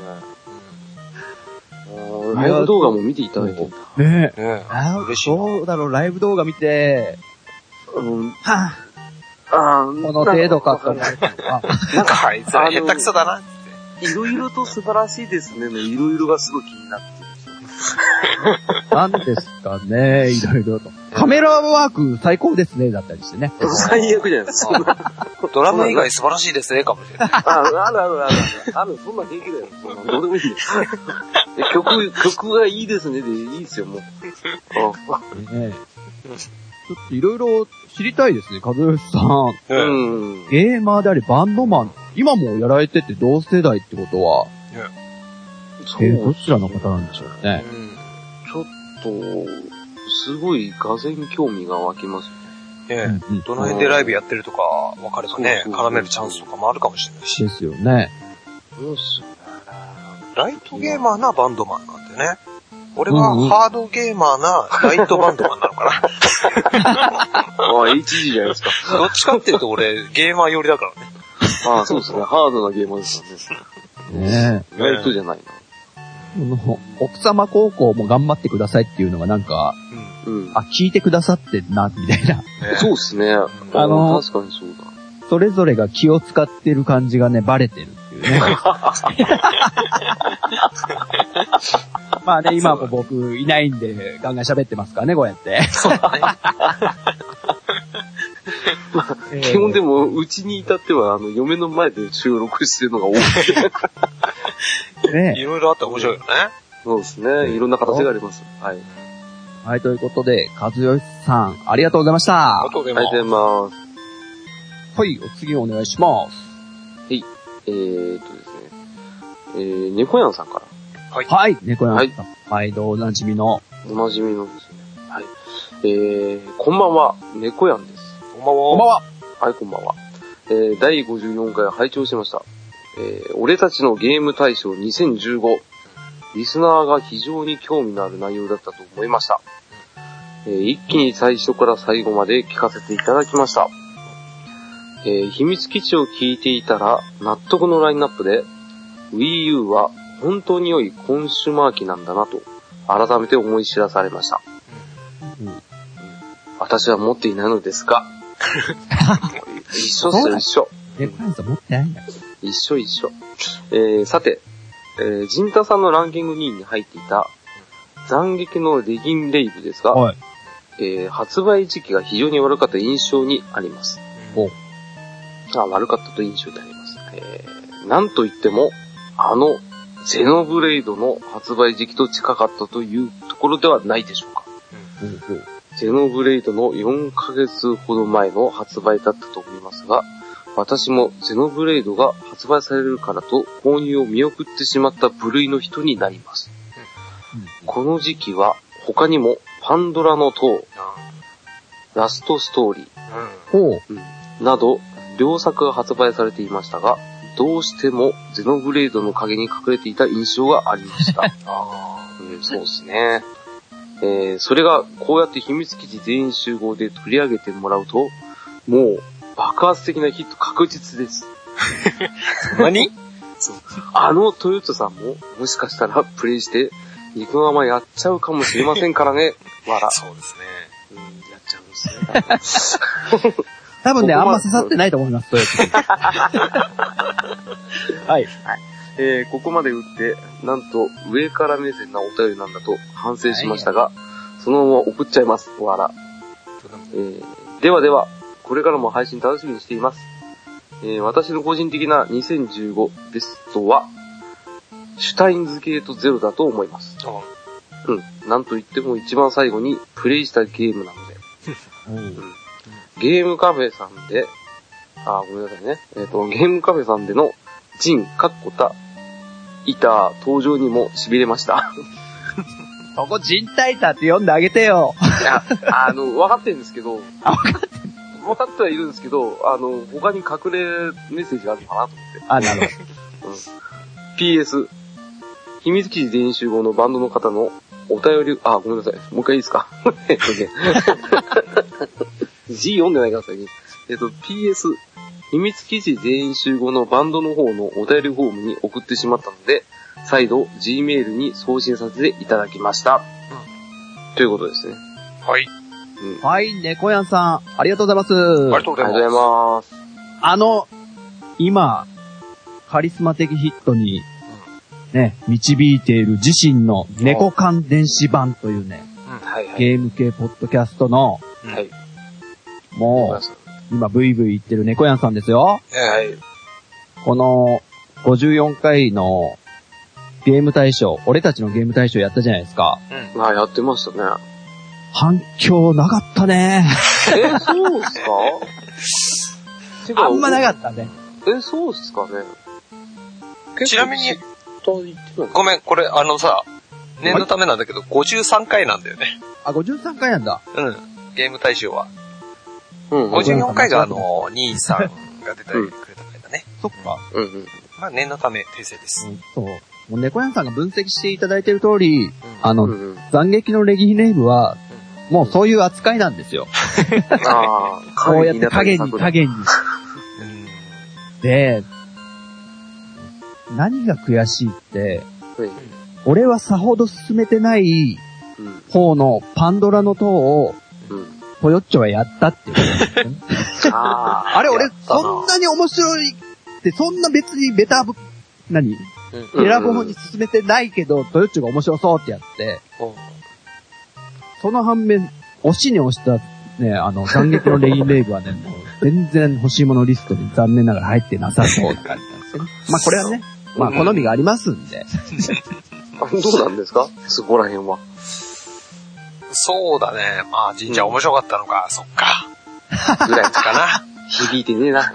ライブ動画も見ていただいてんだ。ねえ。ねあ嬉しいなどうだろう、ライブ動画見て、うん。はあぁ、この程度かと思って。あなんかあいつら下手くそだな。いろいろと素晴らしいですねのいろいろがすごい気になって なんですかね、いろいろと。カメラワーク最高ですね、だったりしてね。る。最悪じゃないですか。ドラム以外素晴らしいですね、かもしれない。あるあるあるある。ある、そんな平気だよ。どうでもいいよ。え曲、曲がいいですねでいいですよ、もう。あねちょっといろいろ知りたいですね、和義さん。えうん。ゲーマーでありバンドマン。今もやられてて同世代ってことは、えーどちらの方なんでしょうね。うんちょっと、すごい、がぜん興味が湧きます。ええうんうんどの辺でライブやってるとか分かればね、そうそうそう絡めるチャンスとかもあるかもしれないし。ですよね。そうっすよね。ライトゲーマーなバンドマンなんでね。俺はハードゲーマーなライトバンドマンなのかああ、HG じゃないですか。な。どっちかっていうと俺ゲーマー寄りだからね。ああ、そうですね。ハードなゲームですよね。ねライトじゃないな。この奥様高校も頑張ってくださいっていうのがなんか、うん。あ、聞いてくださってんな、みたいな。ねそうっすね。ああの確かにそうだ。それぞれが気を使ってる感じがね、バレてるっていうね。まあね、今も僕いないんで、ガンガン喋ってますからね、こうやって。えー基本でも、うちに至っては、あの、嫁の前で収録してるのが多い。ね いろいろあって面白いよね。そうですね。いろんな形があります。はい。はい、ということで、和義さん、ありがとうございました。はあとでありがとうも、ございます。い、お次お願いします。えーっとですね。えー、猫やんさんから。はい、猫山はいさん。毎度おなじみの？おなじみのですね。はい。えー、こんばんは、猫やんです。こんばんは。こんばんは。はい、こんばんは。えー、第54回拝聴しました。えー、俺たちのゲーム大賞2015。リスナーが非常に興味のある内容だったと思いました。えー、一気に最初から最後まで聞かせていただきました。えー、秘密基地を聞いていたら納得のラインナップで、Wii U は本当に良いコンシュマー機なんだなと、改めて思い知らされました。うん私は持っていないのですが、一緒っすよ、一緒。猫山さん持ってないんだ。一緒一緒。えー、さて、えー、ジンタさんのランキング2位に入っていた、斬撃のレギンレイブですが、はい。えー、発売時期が非常に悪かった印象にあります。おあ、悪かったと印象にあります。えー、なんといっても、あの、ゼノブレイドの発売時期と近かったというところではないでしょうか。おうおうゼノブレイドの4ヶ月ほど前の発売だったと思いますが、私もゼノブレイドが発売されるからと購入を見送ってしまった部類の人になります。この時期は他にもパンドラの塔、ラストストーリうん。ほう。ーなど両作が発売されていましたが、どうしてもゼノブレイドの影に隠れていた印象がありました。あうん、そうですね。えー、それが、こうやって秘密基地全員集合で取り上げてもらうと、もう、爆発的なヒット確実です。あ。何あのトヨタさんも、もしかしたらプレイして、肉ままやっちゃうかもしれませんからね。わら。そうですね。うん、やっちゃうんですね。多分ね、あんま刺さってないと思います、トヨタはい。えー、ここまで打って、なんと、上から目線なお便りなんだと反省しましたが、そのまま送っちゃいます。わら。えーではでは、これからも配信楽しみにしています。えー私の個人的な2015ベストは、シュタインズゲートゼロだと思います。うん。なんといっても一番最後にプレイしたゲームなので、ゲームカフェさんで、あ、ごめんなさいね。えっ、と、ゲームカフェさんでのジン、カッコタ、イター登場にも痺れました。そこ、ジンタイタって読んであげてよ。いや、あの、分かってるんですけど、あ分かって分かってはいるんですけど、あの、他に隠れメッセージがあるのかなと思って。あ、なるほ PS、秘密基地全員集合のバンドの方のお便り、あ、ごめんなさい。もう一回いいですか？えっとね。G 読んでないから先に。えっと、PS、秘密基地全員集合のバンドの方のお便りフォームに送ってしまったので、再度 Gmail に送信させていただきました。ということですね。はい。うん。ど。はい、猫やんさん、ありがとうございます。ありがとうございます。あの、今、カリスマ的ヒットに、ね、導いている自身の猫缶電子版というね。ゲーム系ポッドキャストの、はい。もう、今ブイブイ言ってる猫やんさんですよ。はい。この、54回のゲーム大賞、俺たちのゲーム大賞やったじゃないですか。うん。まあ、やってましたね。反響なかったね。え、そうっすか？あんまなかったね。え、そうっすかね？ちなみにごめん、これあのさ、念のためなんだけど、53回なんだよね。あ、53回なんだ。うん。ゲーム大賞は。うん、うん、54回があの、兄さんが出てくれた回だね。そっか。うん、うん。まあ念のため訂正です。そう。もう猫屋さんが分析していただいている通り、あの、うん、うん。斬撃のレギヒネームは、もうそういう扱いなんですよ。ああ、こうやって影に影に。うん。で、何が悔しいって、はい俺はさほど進めてないうん、方のパンドラの塔を、うん。ポヨッチョはやったって。ああ、あれ俺そんなに面白いって、そんな別にベターブ、何うんベラボーに進めてないけど、トヨッチョが面白そうってやって、その反面、押しに押した、ね、あの、斬撃のレインレイブはね、もう全然欲しいものリストに残念ながら入ってなさそうな感じなんですよね。まあこれはね、まあ好みがありますんで。あ どうなんですか？そこら辺は。そうだね。まあ、神社面白かったのか、そっか。ぐらいかな。響いてねえな。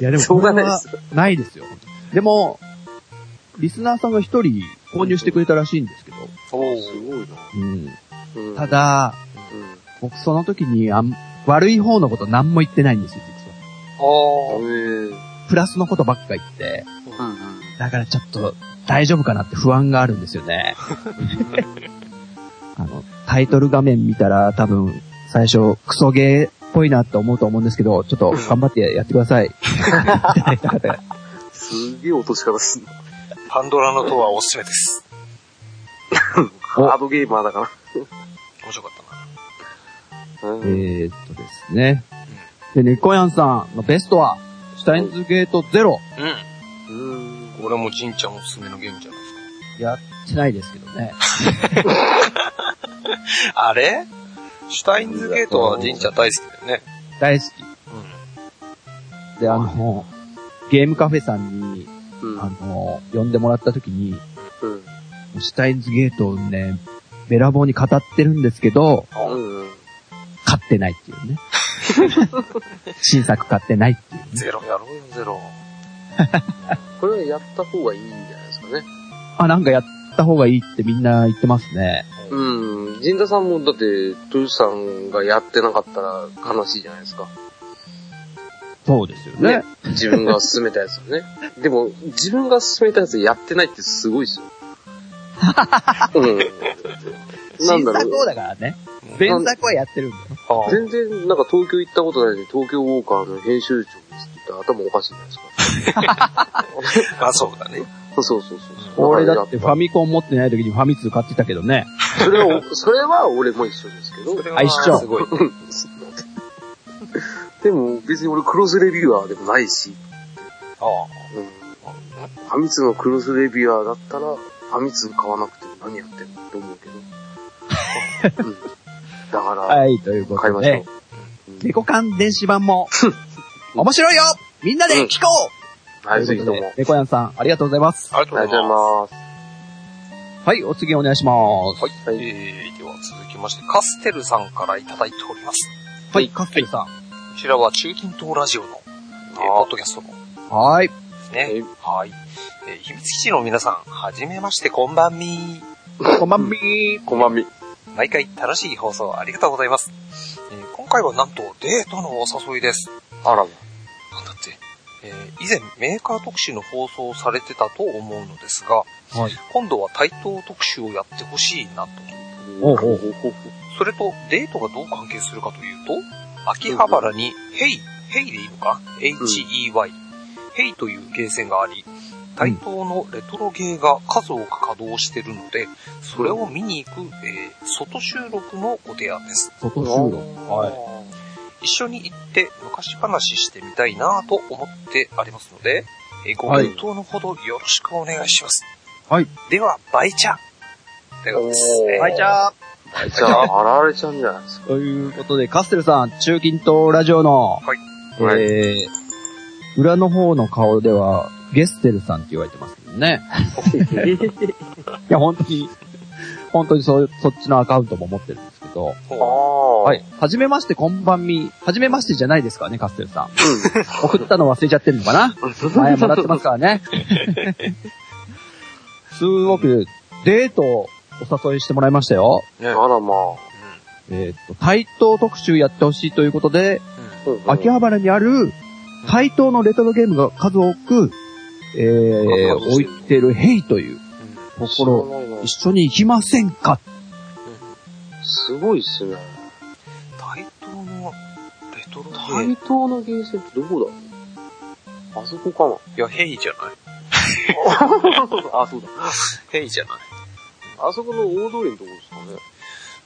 いやでもしょうがないです。ないですよ。でも、リスナーさんが一人購入してくれたらしいんですけど、おすごいな。うん、うんた、だ、うん。僕その時にあん悪い方のこと何も言ってないんですよ、実は。おー。ええプラスのことばっか言って、うんうん。だからちょっと大丈夫かなって不安があるんですよね。あの、タイトル画面見たら多分最初クソゲーっぽいなって思うと思うんですけど、ちょっと頑張ってやってください。すげえ落とし方すんな。パンドラの塔はおすすめです。お ハードゲーマーだか面白かったら。な。うんえーっとですね。で、猫やんさんのベストは、シュタインズゲートゼロ。うん。うん。これも神ちゃんおすすめのゲームじゃないですか。やってないですけどね。あれ？シュタインズゲートは神ちゃん大好きだよね。大好うき。で、あの、ゲームカフェさんに、うん。あの、呼んでもらった時に、うん。シュタインズゲートをね、べらぼうに語ってるんですけど、ん。うん。買ってないっていうね。新作買ってないっていうね。ゼロやろうよ、ゼロ。これはやった方がいいんじゃないですかね。あ、なんかやった方がいいってみんな言ってますね。うん。陣田さんも、だって、豊洲さんがやってなかったら悲しいじゃないですか。そうですよね。自分が進めたやつをね。でも、自分が進めたやつやってないってすごいですよ。うん。なん新だろう。作をだからね。前作はやってるんだよ。全然、なんか東京行ったことないのに、東京ウォーカーの編集長ですって言ったら頭おかしいじゃないですか。あ、そうだね。そうそうそうそう。俺だってファミ、ミコン持ってない時にファミ通買ってたけどね。それは、それは俺も一緒ですけど。あ一緒すごい。でも別に俺クロスレビュアーでもないし、あうん、ファミ通のクロスレビュアーだったら、ファミ通買わなくても何やってんのって思うけど。うん、だから、はい、ということで買いましょう。。猫缶電子版も、面白いよみんなで聞こう、はい、ということでぜひとも。、猫やんさん、ありがとうございます。あ。ありがとうございまございます。はい、お次お願いします。す。はい。えー、では続きまして、カステルさんからいただいております。はい、カステルさん。こちらは中近東ラジオの、えー、ポッドキャストのはい。ですね。はい。えー、秘密基地の皆さん、はじめまして、こんばんみこんばんみー。こんばんみ。毎回楽しい放送ありがとうございます。えー今回はなんとデートのお誘いです。あらら。なんだって、えー以前メーカー特集の放送をされてたと思うのですが、はい。今度は対等特集をやってほしいなと。おうおうそれとデートがどう関係するかというと、秋葉原にヘイ、ヘイでいいのか ?H-E-Y、ヘイというゲーセンがあり、タイトーのレトロゲーが数多く稼働してるので、それを見に行く、えー外収録のご提案です。外収録。はい。一緒に行って昔話してみたいなぁと思ってありますので、えーご、はい、検討のほどよろしくお願いします。はい。では、バイチャということです。おーはい、じゃあ、じゃあ、現れちゃうんじゃないですか。ということで、カステルさん、中近東ラジオの、はい。はいえー、裏の方の顔では、ゲステルさんって言われてますけどね。いや、本当に、本当にそう、そっちのアカウントも持ってるんですけど。はい。。はじめまして、こんばんみ。はじめましてじゃないですからね、カステルさん。う送ったの忘れちゃってるのかな？前もらってますからね。すごく、デートをお誘いしてもらいましたよ。う。ねん。あらまあ。えっ、と、対等特集やってほしいということで、うん。うん秋葉原にある対等のレトロゲームが数多く、えー、置いてるヘイというところ、一緒に行きませんか？すごいっすね。対等のレトロゲー対ム。等のゲーセンってどこだ？あそこかいや、ヘイじゃないな あ、そうだ。ヘイじゃないあそこの大通りのとこですかね。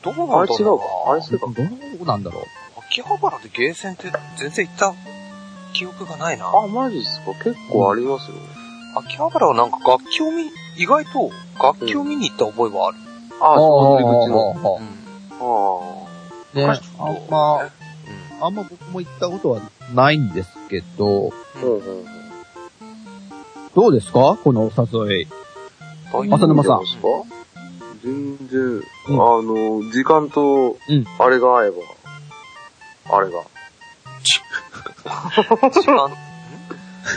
どうなんだろうあれ違うかあれ違うかどうなんだろう秋葉原でゲーセンって全然行った記憶がないな。あ、マジっすか結構ありますよ。秋葉原はなんか楽器を見、意外と楽器を見に行った覚えはある。あ、そう、入り口の。の。うん。ね、昔あんま、あんま僕も行ったことはないんですけど、うんうんうん。どうですか？このお誘い。うん。浅沼さん全然、うんあの、時間とうん、あれが合えば、あれが。時間、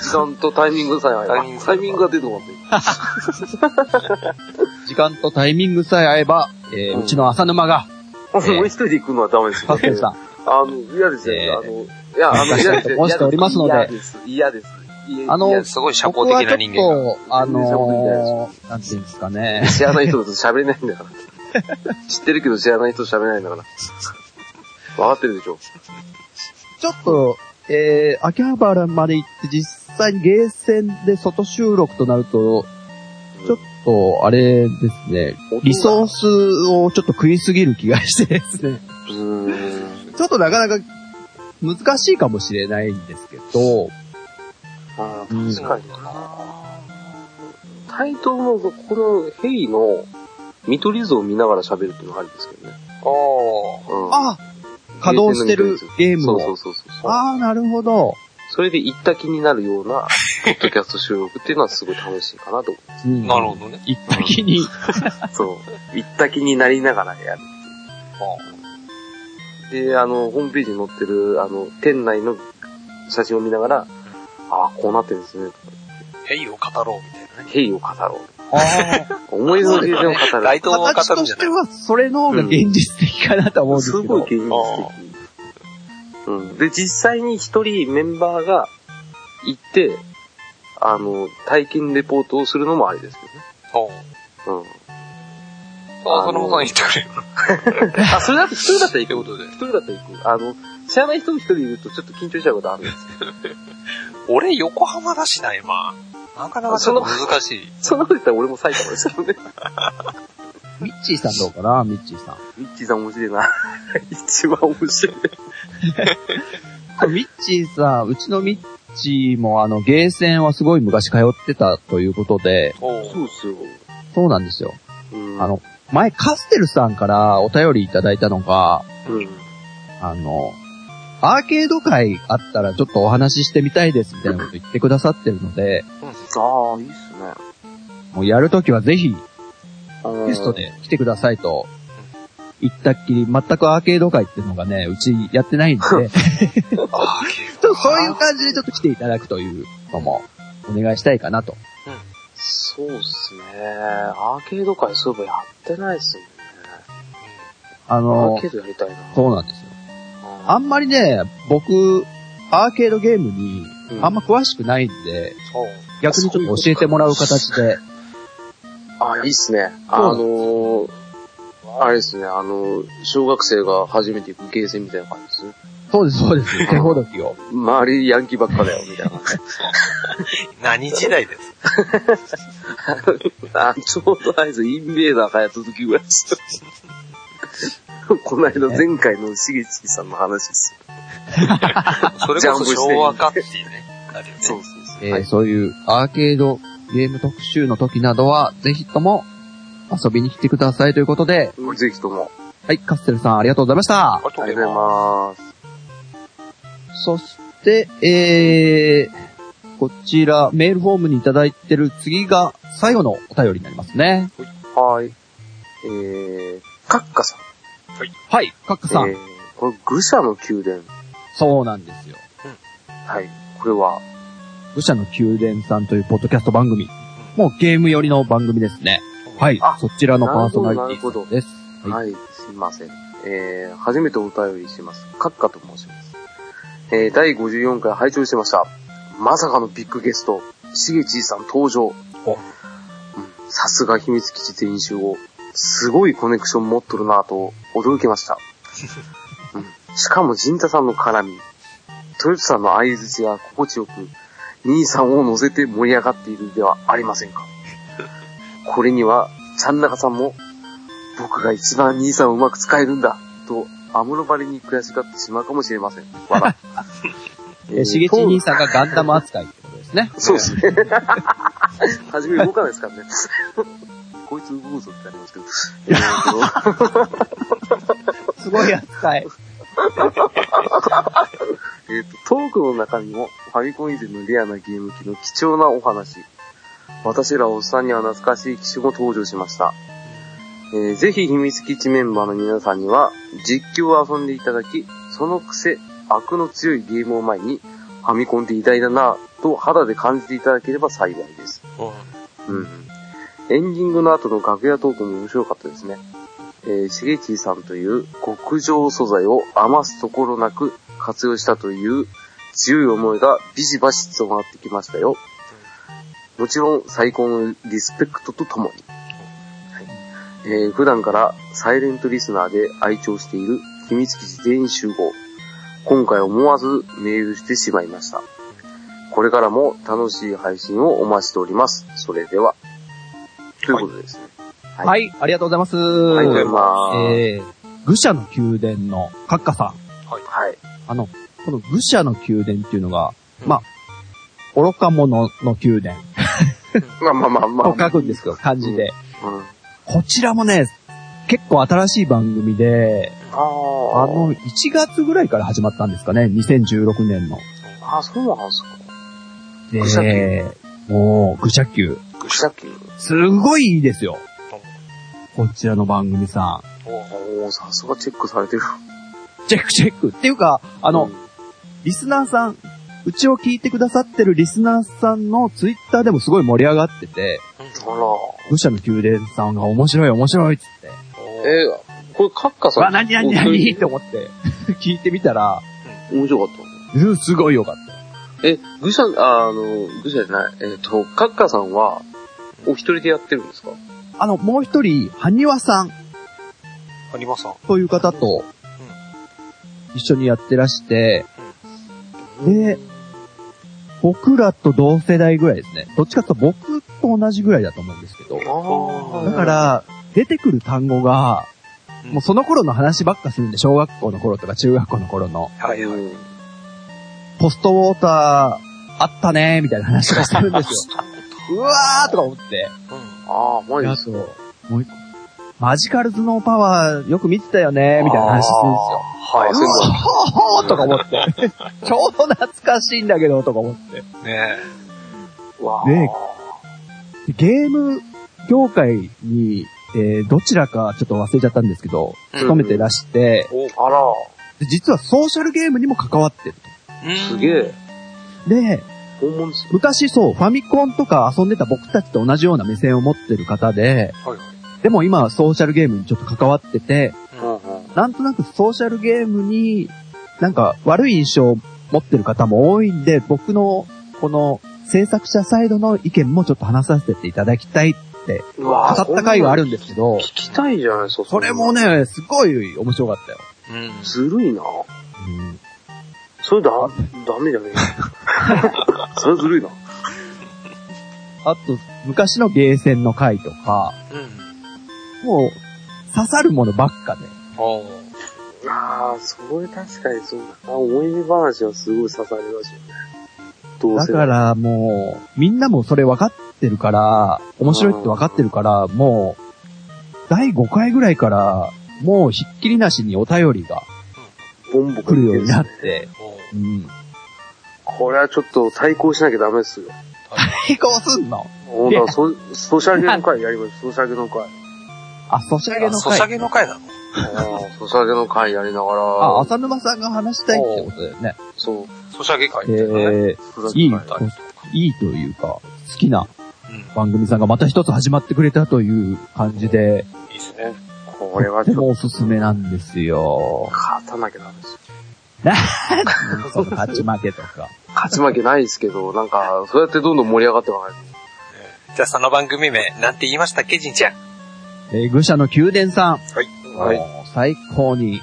時間とタイミングさえ合えば。タイミングタイミングが出てこな 時間とタイミングさえ合えば、えーうんうちの浅沼が、い。もう一人で行くのはダメですよパステルさん、あの、嫌ですえーよ。あの、いや、あの、嫌ですよ。申しておりますので嫌です。嫌です。嫌あのすすごい社交的な人間が。と、あのー、なんていうんですかね。知らない人だと喋れないんだから。知ってるけど知らない人喋れないんだから。分かってるでしょ。ちょっと、えー、秋葉原まで行って実際にゲーセンで外収録となると、ちょっと、あれですね、リソースをちょっと食いすぎる気がしてですね。ちょっとなかなか難しいかもしれないんですけど、あうんー確かにな。対等の、このヘイの見取り図を見ながら喋るっていうのがありですけどね。あうん。あ稼働してるゲームを。そうそうそうそう。ああ、なるほど。それで行った気になるような、ポッドキャスト収録っていうのはすごい楽しいかなと思うんあ。なるほどね。行った気に。う。そう。行った気になりながらやる。で、あの、ホームページに載ってる、あの、店内の写真を見ながら、ああ、こうなってるんですね。ヘイを語ろうみたいなね。ヘイを語ろあう。思い出のゲームを語る。ライトを語形るんじゃないとしては、それの方が現実的かなと思うんですけど。すごい現実的。うん。で、実際に一人メンバーが行って、あの、体験レポートをするのもありですけおうどね。あ、そのまま言ってくれる。うん。あ、それだって一人だったら行く。ことで。一人だったら行く。あの、知らない人一人いるとちょっと緊張しちゃうことあるんですよ。俺、横浜だしな、今。なかなかちょっと難しい。そんなこと言ったら俺も埼玉ですけどね。ミッチーさんどうかな？ミッチーさん。ミッチーさん面白いな。一番面白い。ミッチーさん、うちのミッチーもあの、ゲーセンはすごい昔通ってたということで、そうっすよ。そうなんですよ。うん。あの、前カステルさんからお便りいただいたのが、うん。あの、アーケード会あったらちょっとお話ししてみたいですみたいなこと言ってくださってるので、ああ、いいっすね。もうやるときはぜひゲゲスト。で来てくださいと言ったっきり、全くアーケード会っていうのがね、うちやってないんで、ちょっあーとそういう感じでちょっと来ていただくというのもお願いしたいかなと。そうっすね。アーケード界そういえばやってないっすもんね。アあのーケ、ードやりたいな。そうなんですよ。ああんまりね、僕、アーケードゲームにうんあんま詳しくないんで、逆にちょっと教えてもらう形で、あ、いいっすね。あのー、あれですね、あの、小学生が初めて行くゲーセンみたいな感じです。そうです、そうです。手ほどきを。周りヤンキーばっかだよ、みたいな。何時代です あ、ちょうどあれですインベーダー流行った時ぐらいです。この間前回のしげちさんの話です。それこそ昭和かっていうね。あるよね。そうそうそう。えーそういうアーケードゲーム特集の時などは、ぜひとも遊びに来てくださいということで、ぜひとも。はい、カステルさんありがとうございました。ありがとありがとうございます。そして、えー、こちら、メールフォームにいただいてる次が最後のお便りになりますね。はい。えー、カッカさん。はい、カックさん。えー、これ、愚者の宮殿。そうなんですよ。はい。これは、愚者の宮殿さんというポッドキャスト番組。もうゲーム寄りの番組ですね。はいあ。そちらのパーソナリティなるほどさんです。はいはい、すいません。えー、初めてお便りします。カッカと申します。えー、第54回拝聴してました。まさかのビッグゲスト、しげちーさん登場。おうんさすが秘密基地全員集合。すごいコネクション持っとるなぁと驚きました。うんしかも、ジンタさんの絡み、トヨタさんの相づちが心地よく、兄さんを乗せて盛り上がっているではありませんか。これには、ちゃんなかさんも、僕が一番兄さんをうまく使えるんだ、と、アムロバリに悔しがってしまうかもしれません。笑。えー、しげち兄さんがガンダム扱いってことですね。そうですね。初め動かないですからね。こいつ動くぞってありますけど。えーとすごい扱い。えっと、トークの中にも、ファミコン以前のレアなゲーム機の貴重なお話。私らおっさんには懐かしい機種も登場しました。えーぜひ秘密基地メンバーの皆さんには、実況を遊んでいただき、その癖、悪の強いゲームを前に、ファミコンって偉大だなぁと肌で感じていただければ幸いです。うん。エンディングの後の楽屋トークも面白かったですね。えー、しげちさんという極上素材を余すところなく活用したという強い思いがビシバシ伝わってきましたよ。もちろん最高のリスペクトとともに。えー普段からサイレントリスナーで愛聴している秘密基地全員集合。今回思わずメールしてしまいました。これからも楽しい配信をお待ちしております。それでは。ということですね。はいはい、ありがとうございます。ありがとうございます。えー、愚者の宮殿のカッカさん。はい。あの、この愚者の宮殿っていうのが、まあ、愚か者の宮殿まあまあまあまあ。と書くんですけど、漢字で。うん。こちらもね、結構新しい番組で、ああの、1月ぐらいから始まったんですかね、2016年の。あ、あ、そうなんですか。で、もう、愚者級。愚者級。すごいいいですよ。こちらの番組さん。おー、さすがチェックされてる。チェックチェック。っていうか、あの、うん、リスナーさん、うちを聞いてくださってるリスナーさんのツイッターでもすごい盛り上がってて、あら。愚者の宮殿さんが面白い面白いっつって。えー、これ、カッカさん。わ、なになになに？って思って、聞いてみたら、面白かった。うん、すごいよかった。え、愚者、ああの、愚者じゃない。えっ、と、カッカさんは、お一人でやってるんですか？あの、もう一人、はにわさんアニマさん。という方と一緒にやってらして、で、僕らと同世代ぐらいですね。どっちかというと僕と同じぐらいだと思うんですけど。あだか、ら、出てくる単語が、うんもうその頃の話ばっかするんで、小学校の頃とか中学校の頃の、はいはい。うんポストウォーターあったねーみたいな話がしてるんですよ。うわーとか思って。ああ、マジあとですか。、もう一個。マジカル頭脳パワーよく見てたよねーみたいな話するんですよ。はい、そうほーとか思って。超懐かしいんだけど、とか思って。だね。わねでゲーム業界に、えーどちらかちょっと忘れちゃったんですけど、うん勤めてらして、あら、で実はソーシャルゲームにも関わってるすげえ。と。で、すね。昔そう、ファミコンとか遊んでた僕たちと同じような目線を持ってる方で、はいはい。でも今はソーシャルゲームにちょっと関わってて、うんうん。なんとなくソーシャルゲームになんか悪い印象を持ってる方も多いんで、僕のこの制作者サイドの意見もちょっと話させていただきたいってうわ語った回があるんですけど聞、きたいじゃないですか。それもね、すごい面白かったよ。うん。ずるいな。うんそれだ、ダメじゃねえ。それずるいな。あと、昔のゲーセンの回とか、うん。もう、刺さるものばっかで。ああ、それ確かにそうだ。あ思い出話はすごい刺さりますよね。どうせ。だからもう、みんなもそれ分かってるから、面白いって分かってるから、もう、第5回ぐらいから、もうひっきりなしにお便りがボンボコ来るようになってうん。これはちょっと対抗しなきゃダメですよ。抵抗すんの？ほんとソソシャゲの会やります。ソシャゲの会。あ、ソシャゲのあソシャ回。ゲの回なのソシャゲの会やりながら、あ、浅沼さんが話したいってことだよね。そう、ソシャゲ会っえていね。ー、いいいいというか、好きなうん。番組さんがまた一つ始まってくれたという感じで、いいですね。これはちょっとてもおすすめなんですよと。勝たなきゃダメですよ。その勝ち負けとか。勝ち負けないですけど、なんか、そうやってどんどん盛り上がっていかないと。じゃあその番組名、なんて言いましたっけ、じんちゃん。えー、愚者の宮殿さん。はい。もう最高にいい、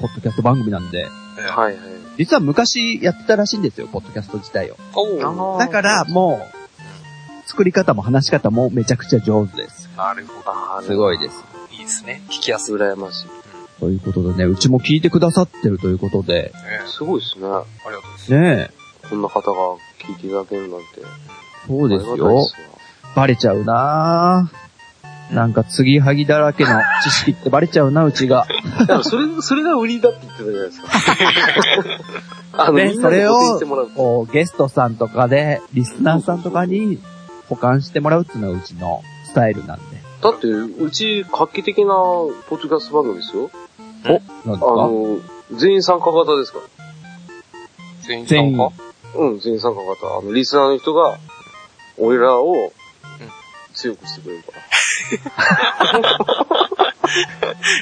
ポッドキャスト番組なんで、はいはい。実は昔やってたらしいんですよ、ポッドキャスト自体を。おーだから、もう、作り方も話し方もめちゃくちゃ上手です。なるほど。すごいです。いいですね。聞きやすい。羨ましい。ということでね、うちも聞いてくださってるということで、ねすごいですね。ありがとうございます。ねえ、こんな方が聞いていただけるなんて。そうですよ。バレちゃうなぁ。なんか、継ぎはぎだらけの知識って バレちゃうな、うちが。それ、それが売りだって言ってたじゃないですか。あの、ねそれをゲストさんとかで、リスナーさんとかに保管してもらうっていうのがうちのスタイルなんで。だって、うち画期的なポッドキャスト番組ですよ。お、なんですあかの、全員参加型ですか？ら。全員参加うん、全員参加型。あの、リスナーの人が、俺らを強くしてくれるから。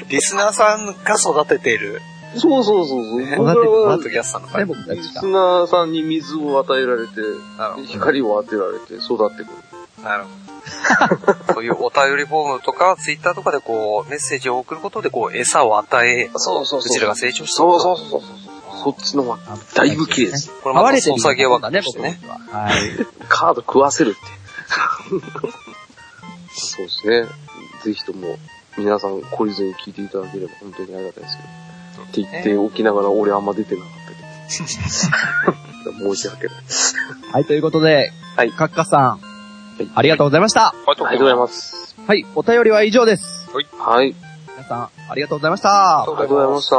リスナーさんが育てている、そうそうそうそう。はッドキャストのね、会。僕たちがリス。ナーさんに水を与えられて、なるほど。光を当てられて育ってくる。なるほど。そういうお便りフォームとか、ツイッターとかでこう、メッセージを送ることで、こう、餌を与え、そうそううちらが成長してそうそうそうそう。そっちの方がだいぶ綺麗です。これまたソサゲはね。僕は。はい。カード食わせるって。そうですね。ぜひとも、皆さん懲りずに聞いていただければ本当にありがたいですけど。って言っておきながら俺あんま出てなかったけど。申し訳ない。はい、ということで、はいカッカさん、いありがとうございました。ありがとうございまます。はい、お便りは以上です。はい。皆さん、ありがとうございました。ありがとうございました。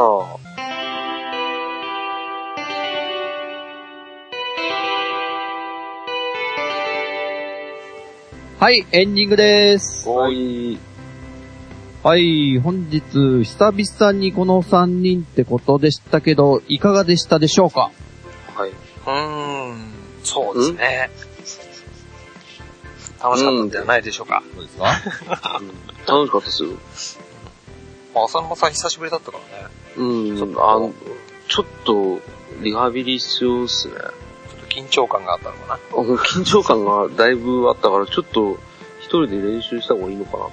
はい、エンディングです。はい。はい、本日、久々にこの3人ってことでしたけど、いかがでしたでしょうか？はい。うーん、そうですね。楽しかったんじゃないでしょうか。そうですか楽しかったですよ。まあ浅沼さん久しぶりだったからね。うん。ちょっとあの、ちょっと、リハビリ必要っすね。ちょっと緊張感があったのかな。緊張感がだいぶあったから、ちょっと、一人で練習した方がいいのかなと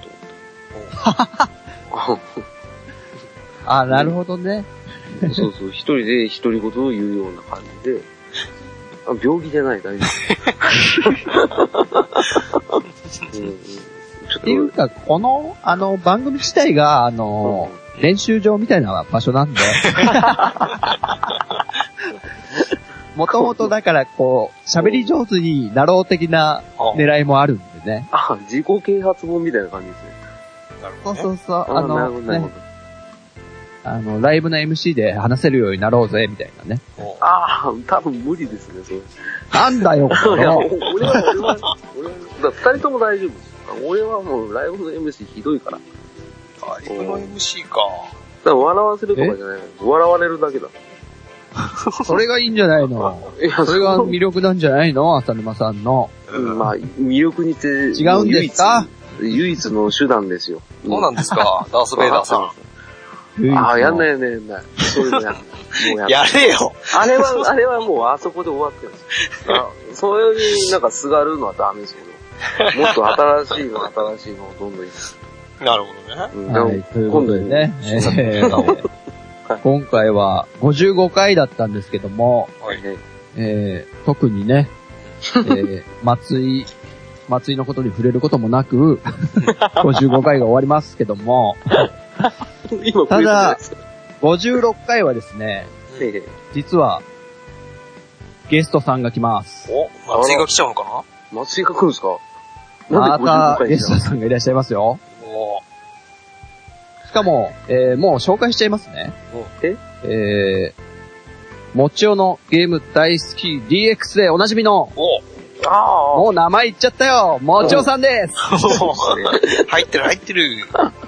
思って。あ、なるほどね。そうそう、一人で独り言を言うような感じで、あ病気じゃない、大丈夫。っていうか、この、あの、番組自体が、あの、練習場みたいな場所なんで、もともとだから、こう、喋り上手になろう的な狙いもあるんでね。あ、自己啓発本みたいな感じですね。なるそうほどね。そうそう、あなるほの、ど、なるほねど。、あの、ライブの MC で話せるようになろうぜ、みたいなね。おああ、多分無理ですね、それ。なんだよ、こ いや、の。俺は、俺は、俺は、だから二人とも大丈夫です。俺はもうライブの MC ひどいから。だかライブの MC か。ら笑わせるとかじゃない。笑われるだけだ。それがいいんじゃないの？いや、それが魅力なんじゃないの？浅沼さんの。うんまあ、魅力にて、違うんですか？唯一唯一の手段ですよ。そうなんですか、ダース・ベイダーさん。ああ、やんないやんないやんない。そういうのやんない。もうや れよあれは、あれはもうあそこで終わってるんですよ。あそういうになんかすがるのはダメですけど、もっと新しいの、新しいのをどんどんいなるほどね。うんはい、ということでね、え今度 ー今回は55回だったんですけども、はい。ねえー特にね、えー松井、松井のことに触れることもなく、55回が終わりますけども、今ただ56回はですね、ええ実は、ゲストさんが来ます。お、松井が来ちゃうのか松井が来るんですか？また55回ゲストさんがいらっしゃいますよ。しかも、えーもう紹介しちゃいますね。え？えー、もちおのゲーム大好き DX でおなじみの、お。あもう名前言っちゃったよもちおさんです 入ってる入ってる。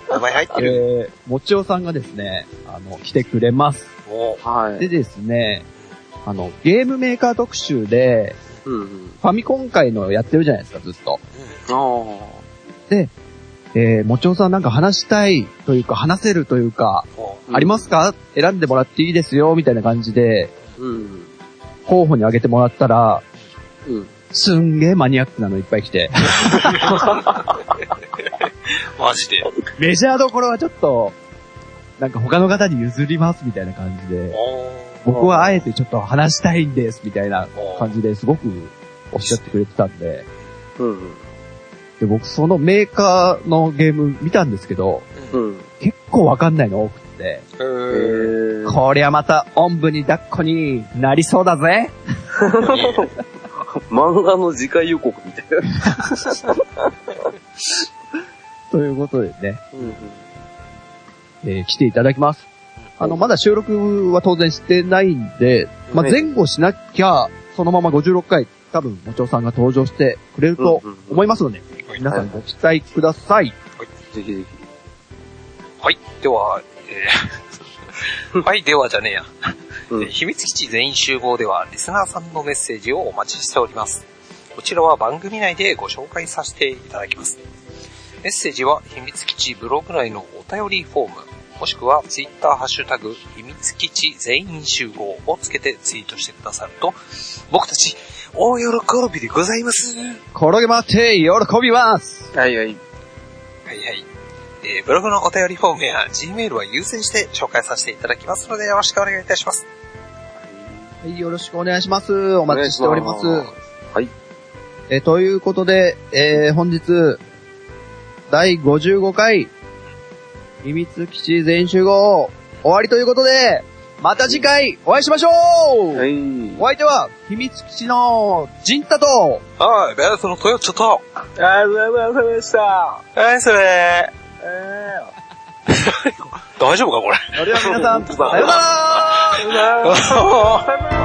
名前入ってる。えー、もちおさんがですね、あの、来てくれます。はい。ですね、あの、ゲームメーカー特集で、うんうん。ファミコン界のやってるじゃないですか、ずっと。う、うんあえー、もちおさんなんか話したいというか、話せるというか、もうんありますか？選んでもらっていいですよ、みたいな感じで、あ。うん。候補に挙げてもらったら、うん。すんげえマニアックなのいっぱい来て、う マジで。メジャーどころはちょっと、なんか他の方に譲りますみたいな感じで、お僕はあえてちょっと話したいんですみたいなお感じですごくおっしゃってくれてたんで、うん。で僕そのメーカーのゲーム見たんですけど。結構わかんないの多くって。こりゃまたおんぶに抱っこになりそうだぜ 漫画の次回予告みたいな。ということでね、うん。えー来ていただきます。あの、まだ収録は当然してないんで、まあ、ね前後しなきゃ、そのまま56回、多分、もちおさんが登場してくれると思いますので、はい皆さんご期待ください。ぜひぜひ。はい。では、えー はい、ではじゃねえや。うんえー秘密基地全員集合では、リスナーさんのメッセージをお待ちしております。こちらは番組内でご紹介させていただきます。メッセージは秘密基地ブログ内のお便りフォーム、もしくはツイッターハッシュタグ、秘密基地全員集合をつけてツイートしてくださると、僕たち、大喜びでございます。転げ回って喜びますはいはい。はいはい。えーブログのお便りフォームや Gmail は優先して紹介させていただきますのでよろしくお願いいたします。はい、よろしくお願いします。お待ちしております。お願いしはい。えーということで、えー本日、第55回、秘密基地全員集合、終わりということで、また次回お会いしましょう、はい。お相手は、秘密基地のジンタと、はい、ベースのトヨッチョと、ありがとうございました。はい、それ。大丈夫かこれ。それでは皆さん、さよなら